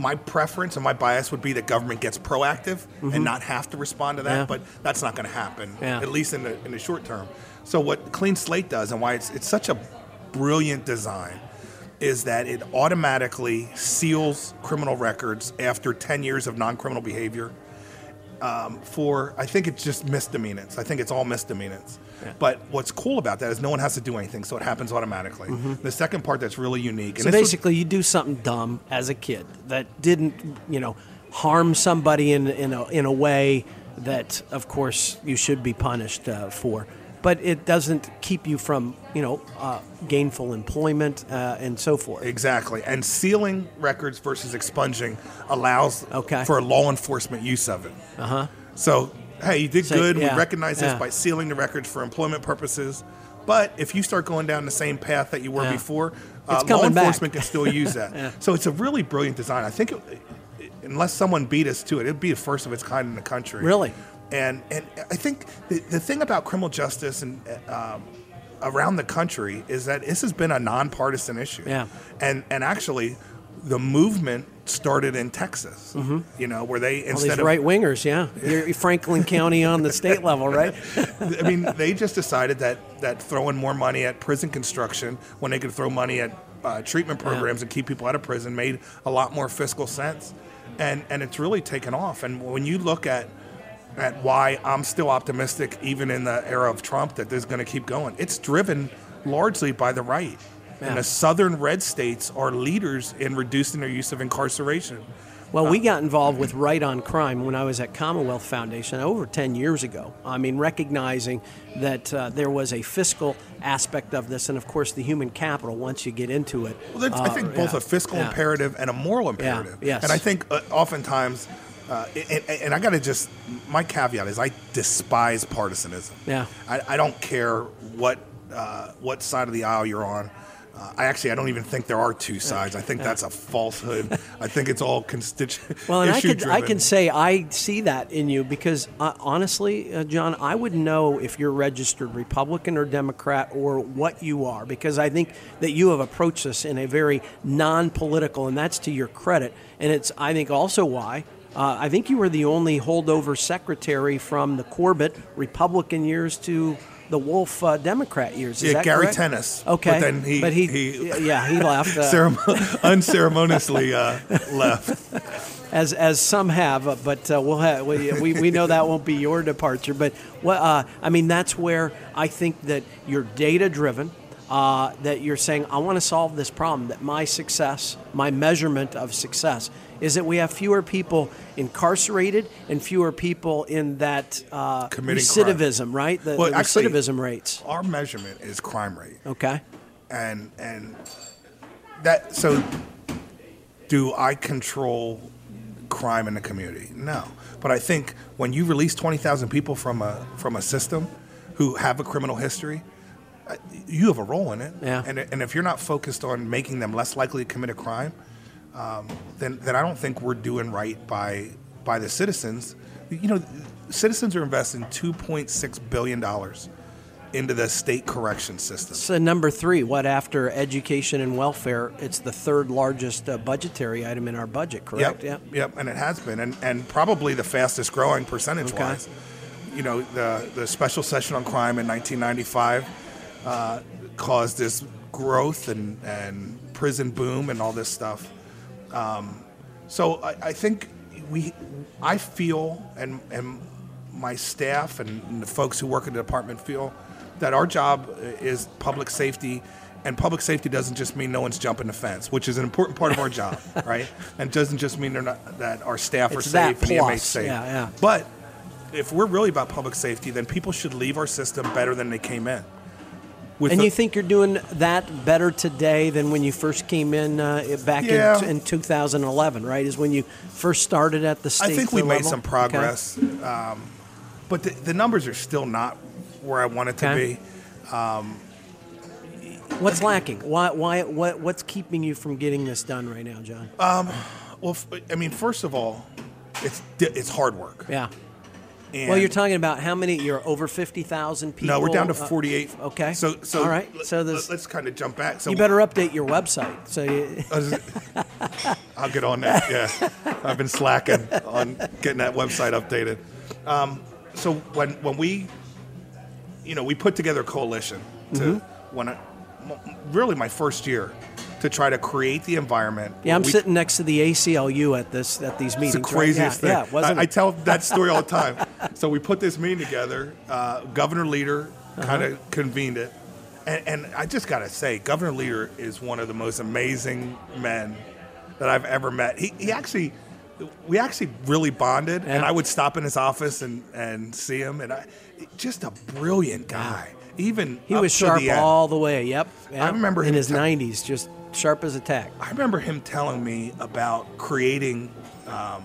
my preference and my bias would be that government gets proactive and not have to respond to that, Mm-hmm. Yeah. but that's not going to happen, Yeah. at least in the, in the short term. So what Clean Slate does and why it's, it's such a brilliant design is that it automatically seals criminal records after 10 years of non-criminal behavior um, for, I think it's just misdemeanors. I think it's all misdemeanors. But what's cool about that is no one has to do anything, so it happens automatically. The second part that's really unique. Mm-hmm. so this was- basically you do something dumb as a kid that didn't you know harm somebody in in a, in a way that of course you should be punished uh, for but it doesn't keep you from you know uh, gainful employment uh, and so forth Exactly. And sealing records versus expunging allows Okay. for law enforcement use of it. Uh huh. So, hey, you did So, good. yeah, we recognize this yeah. by sealing the records for employment purposes. But if you start going down the same path that you were Yeah. before, uh, law coming back. enforcement can still use that. So it's a really brilliant design. I think, it, unless someone beat us to it, it'd be the first of its kind in the country. Really? And and I think the, the thing about criminal justice and um, around the country is that this has been a nonpartisan issue. Yeah. And and actually, the movement started in Texas. You know, where they Mm-hmm. All instead these of right wingers, yeah. You're Franklin County on the state level, right? I mean, they just decided that that throwing more money at prison construction when they could throw money at uh, treatment programs and keep people out of prison made a lot more fiscal sense, and and it's really taken off. And when you look at at why I'm still optimistic, even in the era of Trump, that this is going to keep going, it's driven largely by the right. Yeah. And the southern red states are leaders in reducing their use of incarceration. Well, we got involved with Right on Crime when I was at Commonwealth Foundation over 10 years ago. I mean, recognizing that uh, there was a fiscal aspect of this, and of course, the human capital once you get into it. Well, that's, I Uh, think both yeah, a fiscal yeah. imperative and a moral imperative. Yeah, yes. And I think uh, oftentimes, uh, and, and I got to just, my caveat is I despise partisanism. Yeah. I, I don't care what uh, what side of the aisle you're on. Uh, I actually, I don't even think there are two sides. I think that's a falsehood. I think it's all constituent. Well, and I could I can say I see that in you because uh, honestly, uh, John, I would know if you're registered Republican or Democrat or what you are because I think that you have approached this in a very non-political, and that's to your credit. And it's I think also why. Uh, I think you were the only holdover secretary from the Corbett Republican years to the Wolf uh, Democrat years. Is Yeah, that Gary correct? Tennis. Okay, But then he- but he, he- yeah, he left. Uh, Ceremo- unceremoniously uh, left. as as some have, uh, but uh, we'll have we, we, we know that won't be your departure. But what uh, I mean, that's where I think that you're data driven. Uh, that you're saying, I want to solve this problem. That my success, my measurement of success, is that we have fewer people incarcerated and fewer people in that uh, Committing crime. recidivism, right? The, Well, the actually- recidivism rates. Our measurement is crime rate. Okay. and and that so do I control crime in the community? No, but I think when you release twenty thousand people from a from a system who have a criminal history, uh, you have a role in it. Yeah. And and if you're not focused on making them less likely to commit a crime, um, then then I don't think we're doing right by by the citizens. You know, citizens are investing two point six billion dollars into the state correction system. So number three, what after education and welfare? It's the third largest uh, budgetary item in our budget, correct? Yep, yep, yep, and it has been, and, and probably the fastest growing percentage Okay. wise. You know, the the special session on crime in 1995 uh, caused this growth and and prison boom and all this stuff. Um, so I, I think we, I feel, and and my staff and, and the folks who work in the department feel that our job is public safety. And public safety doesn't just mean no one's jumping the fence, which is an important part of our job, right? And doesn't just mean they're not, that our staff are It's that safe and inmates safe. yeah, yeah. But if we're really about public safety, then people should leave our system better than they came in. With And the- you think you're doing that better today than when you first came in uh, back Yeah. in, in 2011, right? Is when you first started at the state I think we made level? some Okay. progress, um, but the, the numbers are still not where I want it to Okay. be. What's lacking? Why, why, what, what's keeping you from getting this done right now, John? Well, f- I mean, first of all, it's it's hard work. yeah. And Well, you're talking about how many? You're over 50,000 people. No, we're down to uh, 48. okay. So, so all right. So there's, let's kind of jump back. So you better update your website. So you, I'll get on that. Yeah, I've been slacking on getting that website updated. Um, so when when we, you know, we put together a coalition to Mm-hmm. when I, really my first year to try to create the environment. yeah, I'm we- sitting next to the ACLU at this at these It's meetings. the right? craziest yeah, thing. Yeah, wasn't I, I tell that story all the time. so we put this meeting together. Uh, Governor Leader Uh-huh. kind of convened it, and, and I just got to say, Governor Leader is one of the most amazing men that I've ever met. He, he actually, we actually really bonded, and I would stop in his office and, and see him, and I, just a brilliant guy. Even He was sharp the all the way. Yep. I remember in his te- 90s, just sharp as a tack. I remember him telling me about creating, um,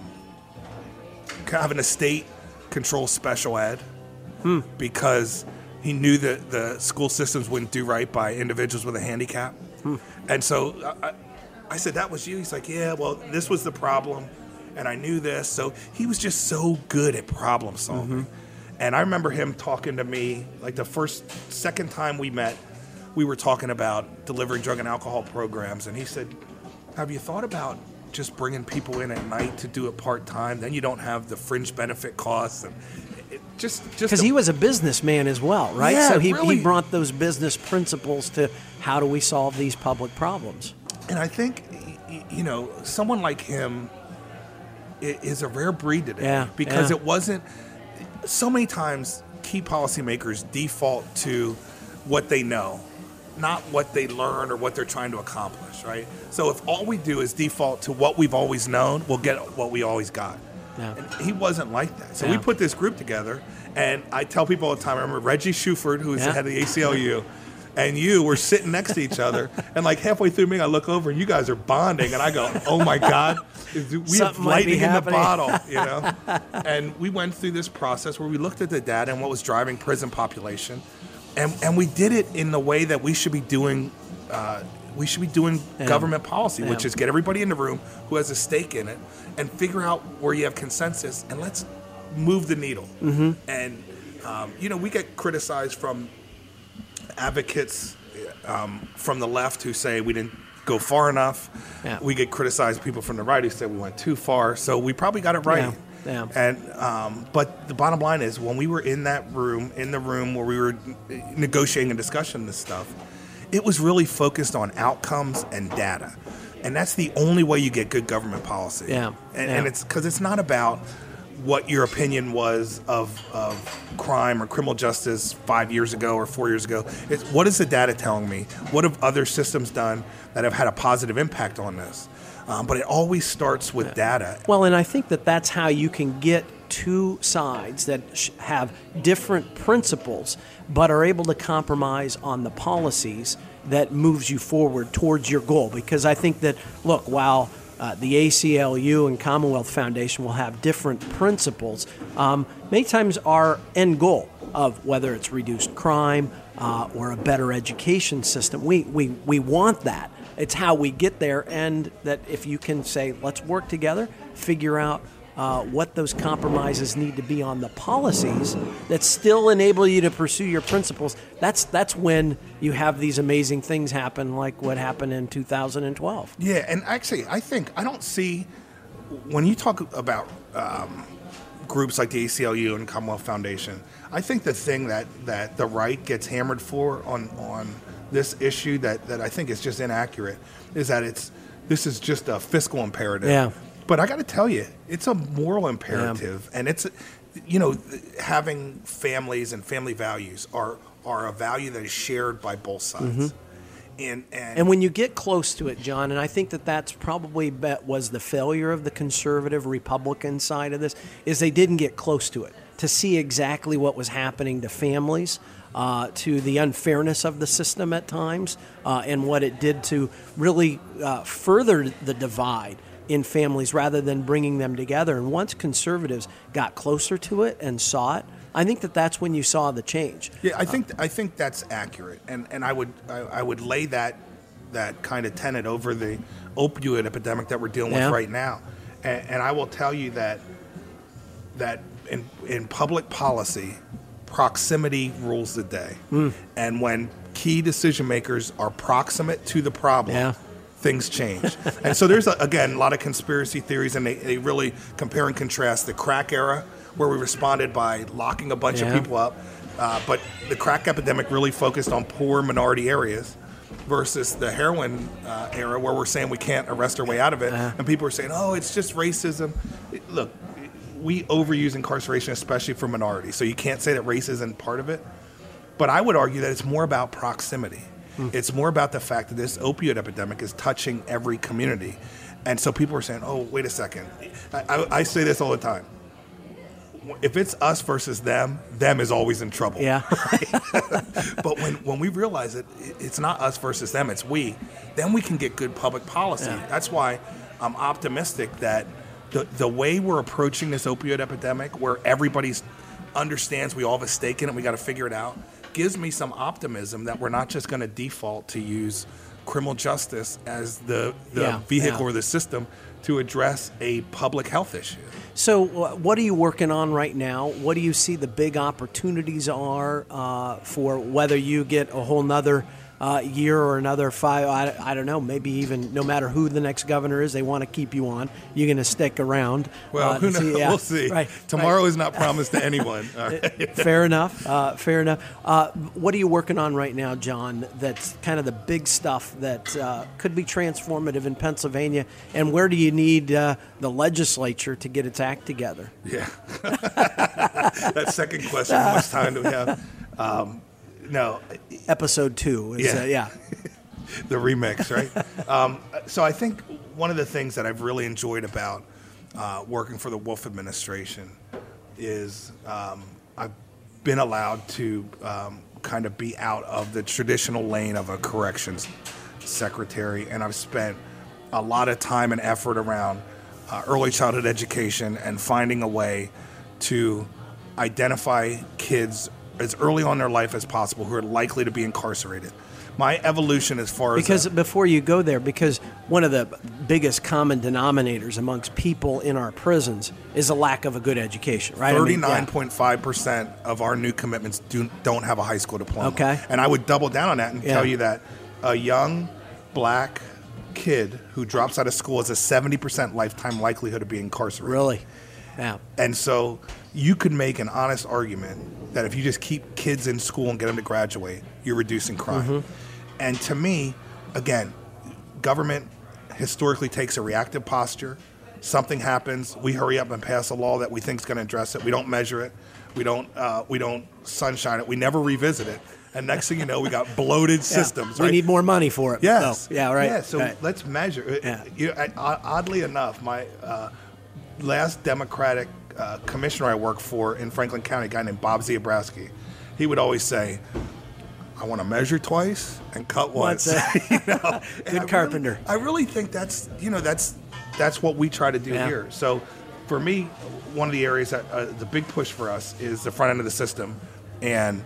having a state control special ed hmm. because he knew that the school systems wouldn't do right by individuals with a handicap. Hmm. And so I, I- I said, That was you? He's like, Yeah, well, this was the problem. And I knew this. So he was just so good at problem solving. Mm-hmm. And I remember him talking to me like the first, second time we met, we were talking about delivering drug and alcohol programs. And he said, have you thought about just bringing people in at night to do it part time? Then you don't have the fringe benefit costs and it just just Because he was a businessman as well, right? Yeah, so he, really. he brought those business principles to how do we solve these public problems. And I think, you know, someone like him is a rare breed today. Yeah, Because yeah. it wasn't. So many times, key policymakers default to what they know, not what they learn or what they're trying to accomplish, right? So if all we do is default to what we've always known, we'll get what we always got. Yeah. And he wasn't like that. So we put this group together, and I tell people all the time. I remember Reggie Shuford, who was the head of the ACLU, and you were sitting next to each other, and like halfway through me, I look over and you guys are bonding, and I go, "Oh my God, we have Something be lightning in the bottle," you know. and we went through this process where we looked at the data and what was driving prison population, and and we did it in the way that we should be doing. Uh, we should be doing Yeah. government policy, which is get everybody in the room who has a stake in it, and figure out where you have consensus, and let's move the needle. Mm-hmm. And um, you know, we get criticized from advocates um, from the left who say we didn't go far enough. Yeah. We get criticized people from the right who say we went too far. So we probably got it right. Yeah. And um, but the bottom line is when we were in that room, in the room where we were negotiating and discussing this stuff, it was really focused on outcomes and data. And that's the only way you get good government policy. Yeah, And, yeah. and it's because it's not about what your opinion was of, of crime or criminal justice five years ago or four years ago. It's what is the data telling me? What have other systems done that have had a positive impact on this? Um, but it always starts with data. Well, and I think that that's how you can get two sides that sh- have different principles but are able to compromise on the policies that moves you forward towards your goal because I think that look while uh, the ACLU and Commonwealth Foundation will have different principles. Um, many times, our end goal of whether it's reduced crime uh, or a better education system, we, we, we want that. It's how we get there, and that if you can say, let's work together, figure out uh, what those compromises need to be on the policies that still enable you to pursue your principles. That's that's when you have these amazing things happen, like what happened in 2012. Yeah, and actually, I think I don't see when you talk about um, groups like the ACLU and Commonwealth Foundation. I think the thing that, that the right gets hammered for on on this issue that, that I think is just inaccurate is that it's this is just a fiscal imperative. Yeah. But I got to tell you, it's a moral imperative, and it's you know having families and family values are are a value that is shared by both sides. And, and And when you get close to it, John, and I think that that's probably bet was the failure of the conservative Republican side of this, is they didn't get close to it to see exactly what was happening to families, uh, to the unfairness of the system at times, uh, and what it did to really uh, further the divide in families rather than bringing them together. And once conservatives got closer to it and saw it, I think that that's when you saw the change. Yeah, I think I think that's accurate, and and I would I, I would lay that that kind of tenet over the opioid epidemic that we're dealing Yeah. with right now, and, and I will tell you that that in in public policy, proximity rules the day, Hmm. and when key decision makers are proximate to the problem. Yeah. Things change, and so there's a, again a lot of conspiracy theories, and they, they really compare and contrast the crack era, where we responded by locking a bunch Yeah. of people up, uh, but the crack epidemic really focused on poor minority areas versus the heroin uh, era where we're saying we can't arrest our way out of it. Uh-huh. And people are saying, oh, it's just racism. Look, we overuse incarceration, especially for minorities. So you can't say that race isn't part of it. But I would argue that it's more about proximity. Mm-hmm. It's more about the fact that this opioid epidemic is touching every community. And so people are saying, oh, wait a second. I, I, I say this all the time. If it's us versus them, them is always in trouble. Yeah. But when, when we realize it- it's not us versus them, it's we, then we can get good public policy. Yeah. That's why I'm optimistic that the, the way we're approaching this opioid epidemic, where everybody's understands we all have a stake in it, we got to figure it out, gives me some optimism that we're not just going to default to use criminal justice as the, the Yeah, vehicle yeah. or the system to address a public health issue. So, what are you working on right now? What do you see the big opportunities are uh, for whether you get a whole nother uh, year or another five. I, I don't know. Maybe even no matter who the next governor is, they want to keep you on. You're going to stick around. Well, uh, who knows? see- yeah, we'll see. Right, Tomorrow right. is not promised to anyone. Right. fair enough. Uh, fair enough. Uh, what are you working on right now, John? That's kind of the big stuff that uh, could be transformative in Pennsylvania. And where do you need uh, the legislature to get its act together? Yeah. that second question, how much time do we have? Um, no, Episode two. Is, Yeah. uh, yeah. the remix, right? um, so I think one of the things that I've really enjoyed about uh, working for the Wolf administration is um, I've been allowed to um, kind of be out of the traditional lane of a corrections secretary, and I've spent a lot of time and effort around uh, early childhood education and finding a way to identify kids as early on in their life as possible who are likely to be incarcerated. My evolution as far as Because before you go there, because one of the biggest common denominators amongst people in our prisons is a lack of a good education, right? Yeah. Thirty-nine point five percent of our new commitments do, don't have a high school diploma. Okay. and I would double down on that and Yeah. tell you that a young black kid who drops out of school has a seventy percent lifetime likelihood of being incarcerated. Really? Yeah. And so you could make an honest argument that if you just keep kids in school and get them to graduate, you're reducing crime. Mm-hmm. And to me, again, government historically takes a reactive posture. Something happens, we hurry up and pass a law that we think is going to address it. We don't measure it. We don't. Uh, we don't sunshine it. We never revisit it. And next thing you know, we got bloated systems. We need more money for it. Yes. though. Yeah, right. Yeah. So Right. let's measure. Yeah. You know, oddly enough, my uh, last Democratic uh, commissioner I worked for in Franklin County, a guy named Bob Ziobrowski, he would always say, "I want to measure twice and cut once." Once, you know? Good I really- carpenter. I really think that's you know that's that's what we try to do Yeah. here. So for me, one of the areas that uh, the big push for us is the front end of the system and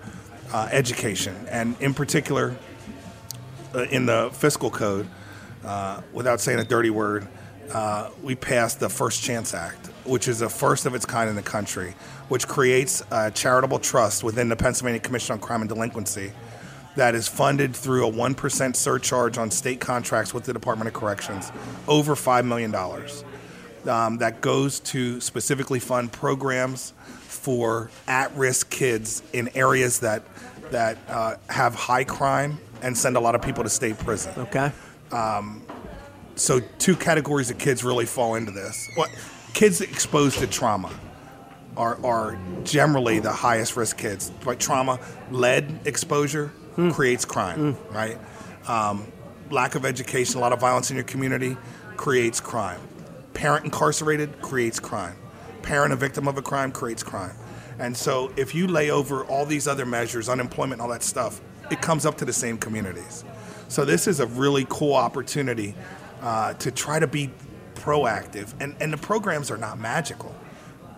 uh, education, and in particular uh, in the fiscal code, uh, without saying a dirty word, uh, we passed the First Chance Act, which is the first of its kind in the country, which creates a charitable trust within the Pennsylvania Commission on Crime and Delinquency that is funded through a 1% surcharge on state contracts with the Department of Corrections, over $5 million. Um, that goes to specifically fund programs for at-risk kids in areas that that uh, have high crime and send a lot of people to state prison. Okay. Um, So two categories of kids really fall into this. What kids exposed to trauma are are generally the highest risk kids. Like trauma, lead exposure creates crime, right? Um, lack of education, a lot of violence in your community creates crime. Parent incarcerated creates crime. Parent a victim of a crime creates crime. And so if you lay over all these other measures, unemployment, all that stuff, it comes up to the same communities. So this is a really cool opportunity uh, to try to be proactive. And, and the programs are not magical.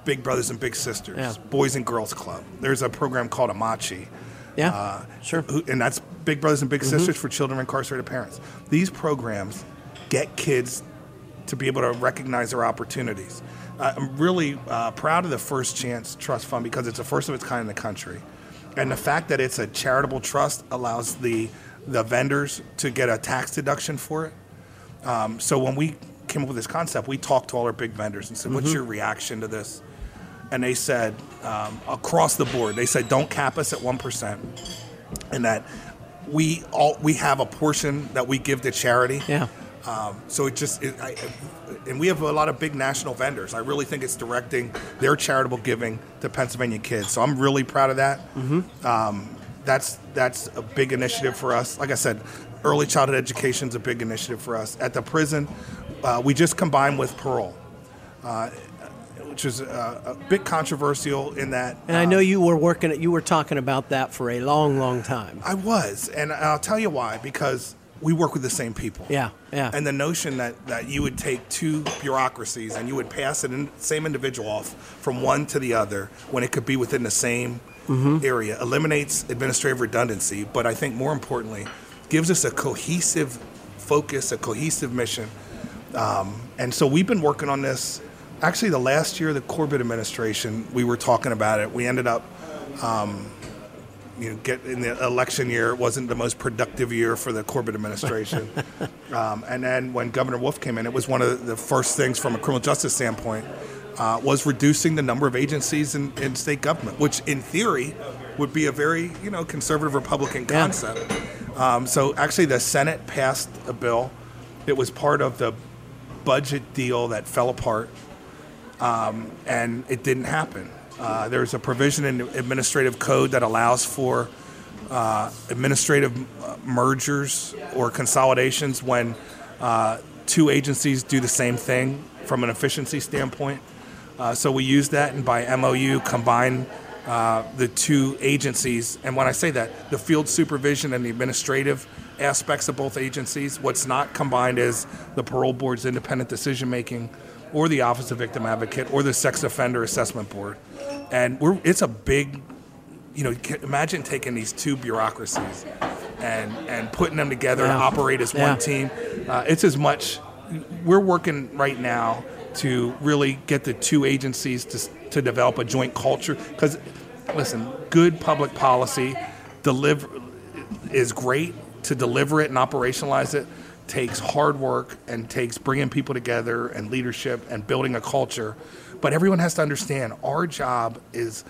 Big Brothers and Big Sisters, Yeah. Boys and Girls Club. There's a program called Amachi. Yeah. Uh, sure. who- and that's Big Brothers and Big Sisters for children of incarcerated parents. These programs get kids to be able to recognize their opportunities. Uh, I'm really uh, proud of the First Chance Trust Fund because it's the first of its kind in the country, and the fact that it's a charitable trust allows the the vendors to get a tax deduction for it. Um, so when we came up with this concept, we talked to all our big vendors and said, "What's your reaction to this?" And they said, um, across the board, they said, "Don't cap us at one percent." and that we all we have a portion that we give to charity. Yeah. Um, so it just, it, I, and we have a lot of big national vendors. I really think it's directing their charitable giving to Pennsylvania kids. So I'm really proud of that. Mm-hmm. Um, that's that's a big initiative for us. Like I said, early childhood education is a big initiative for us. At the prison, uh, we just combined with parole, uh, which is uh, a bit controversial in that. And I know you were working. You were talking about that for a long, long time. I was, and I'll tell you why. Because we work with the same people. Yeah, yeah. And the notion that, that you would take two bureaucracies and you would pass the same individual off from one to the other when it could be within the same Mm-hmm. area eliminates administrative redundancy, but I think more importantly, gives us a cohesive focus, a cohesive mission. Um, and so we've been working on this. Actually, the last year, of the Corbett administration, we were talking about it. We ended up you know, get in the election year, it wasn't the most productive year for the Corbett administration. um, and then when Governor Wolf came in, it was one of the first things from a criminal justice standpoint uh, was reducing the number of agencies in, in, state government, which in theory would be a very you know conservative Republican concept. Yeah. Um, so actually, the Senate passed a bill. It was part of the budget deal that fell apart, um, and it didn't happen. Uh, there's a provision in the administrative code that allows for uh, administrative uh, mergers or consolidations when uh, two agencies do the same thing from an efficiency standpoint. Uh, so we use that and by MOU combine uh, the two agencies. And when I say that, the field supervision and the administrative aspects of both agencies, what's not combined is the parole board's independent decision making or the Office of Victim Advocate or the Sex Offender Assessment Board. And we're, it's a big, you know, imagine taking these two bureaucracies and, and putting them together yeah. and operate as yeah. one team. Uh, it's as much, we're working right now to really get the two agencies to, to develop a joint culture. Because, listen, good public policy deliver is great to deliver it and operationalize it takes hard work and takes bringing people together and leadership and building a culture. But everyone has to understand our job is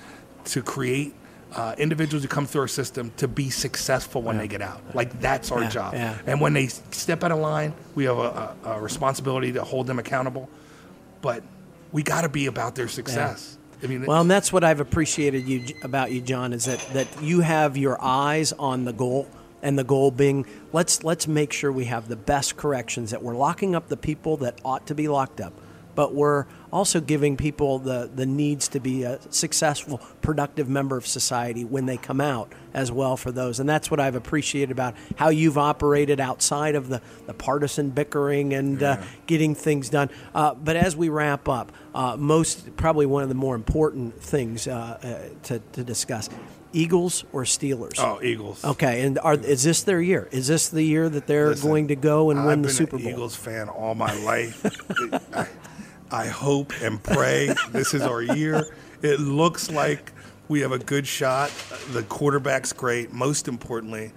to create uh, individuals who come through our system to be successful when yeah. they get out. Like that's our yeah, job. Yeah. And when they step out of line, we have a, a, a responsibility to hold them accountable but we got to be about their success. I mean, well, and that's what I've appreciated you about you, John, is that that you have your eyes on the goal, and the goal being let's let's make sure we have the best corrections that we're locking up the people that ought to be locked up but we're also giving people the, the needs to be a successful, productive member of society when they come out as well for those. And that's what I've appreciated about how you've operated outside of the, the partisan bickering and uh, yeah. uh, getting things done. Uh, but as we wrap up, uh, most probably one of the more important things uh, uh, to, to discuss Eagles or Steelers? Oh, Eagles. Okay, and are, is this their year? Is this the year that they're Listen, going to go and I've win the Super Bowl? I've been an Eagles fan all my life. I, I hope and pray this is our year. It looks like we have a good shot. The quarterback's great. Most importantly,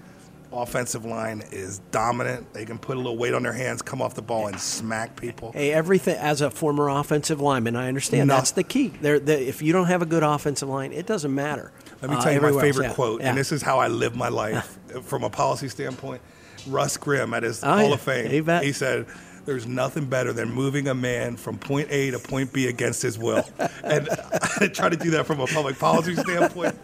offensive line is dominant. They can put a little weight on their hands, come off the ball, and smack people. Hey, everything as a former offensive lineman, I understand that's the key. The, if you don't have a good offensive line, it doesn't matter. Let me tell uh, you my favorite yeah. quote, yeah. and this is how I live my life from a policy standpoint. Russ Grimm at his oh, Hall yeah. of Fame, he said there's nothing better than moving a man from point A to point B against his will. and I try to do that from a public policy standpoint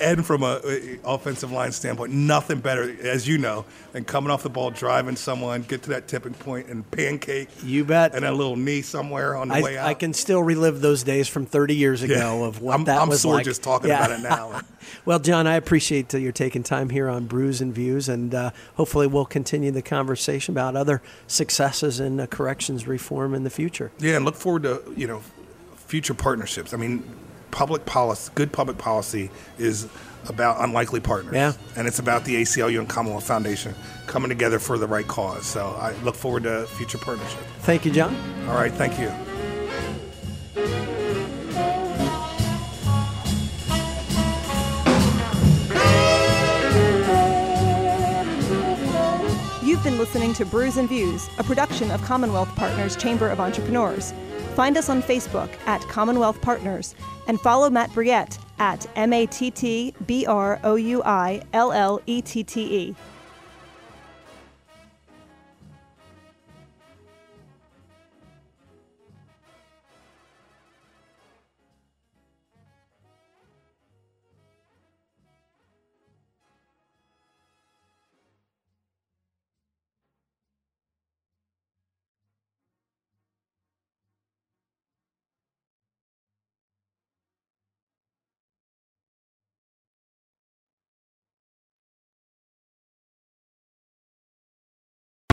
and from a, a, offensive line standpoint, nothing better, as you know, than coming off the ball, driving someone, get to that tipping point, and pancake. You bet. And a little knee somewhere on the I, way out. I can still relive those days from 30 years ago yeah. of what I'm, that I'm was sore like. just talking yeah. about it now. well, John, I appreciate your taking time here on Brews and Views, and uh, hopefully we'll continue the conversation about other successes in uh, corrections reform in the future. Yeah, and look forward to you know future partnerships. I mean, public policy, good public policy is about unlikely partners. Yeah. And it's about the ACLU and Commonwealth Foundation coming together for the right cause. So I look forward to future partnership. Thank you, John. All right, thank you. You've been listening to Brews and Views, a production of Commonwealth Partners Chamber of Entrepreneurs. Find us on Facebook at Commonwealth Partners and follow Matt Brouillette at M A T T B R O U I L L E T T E.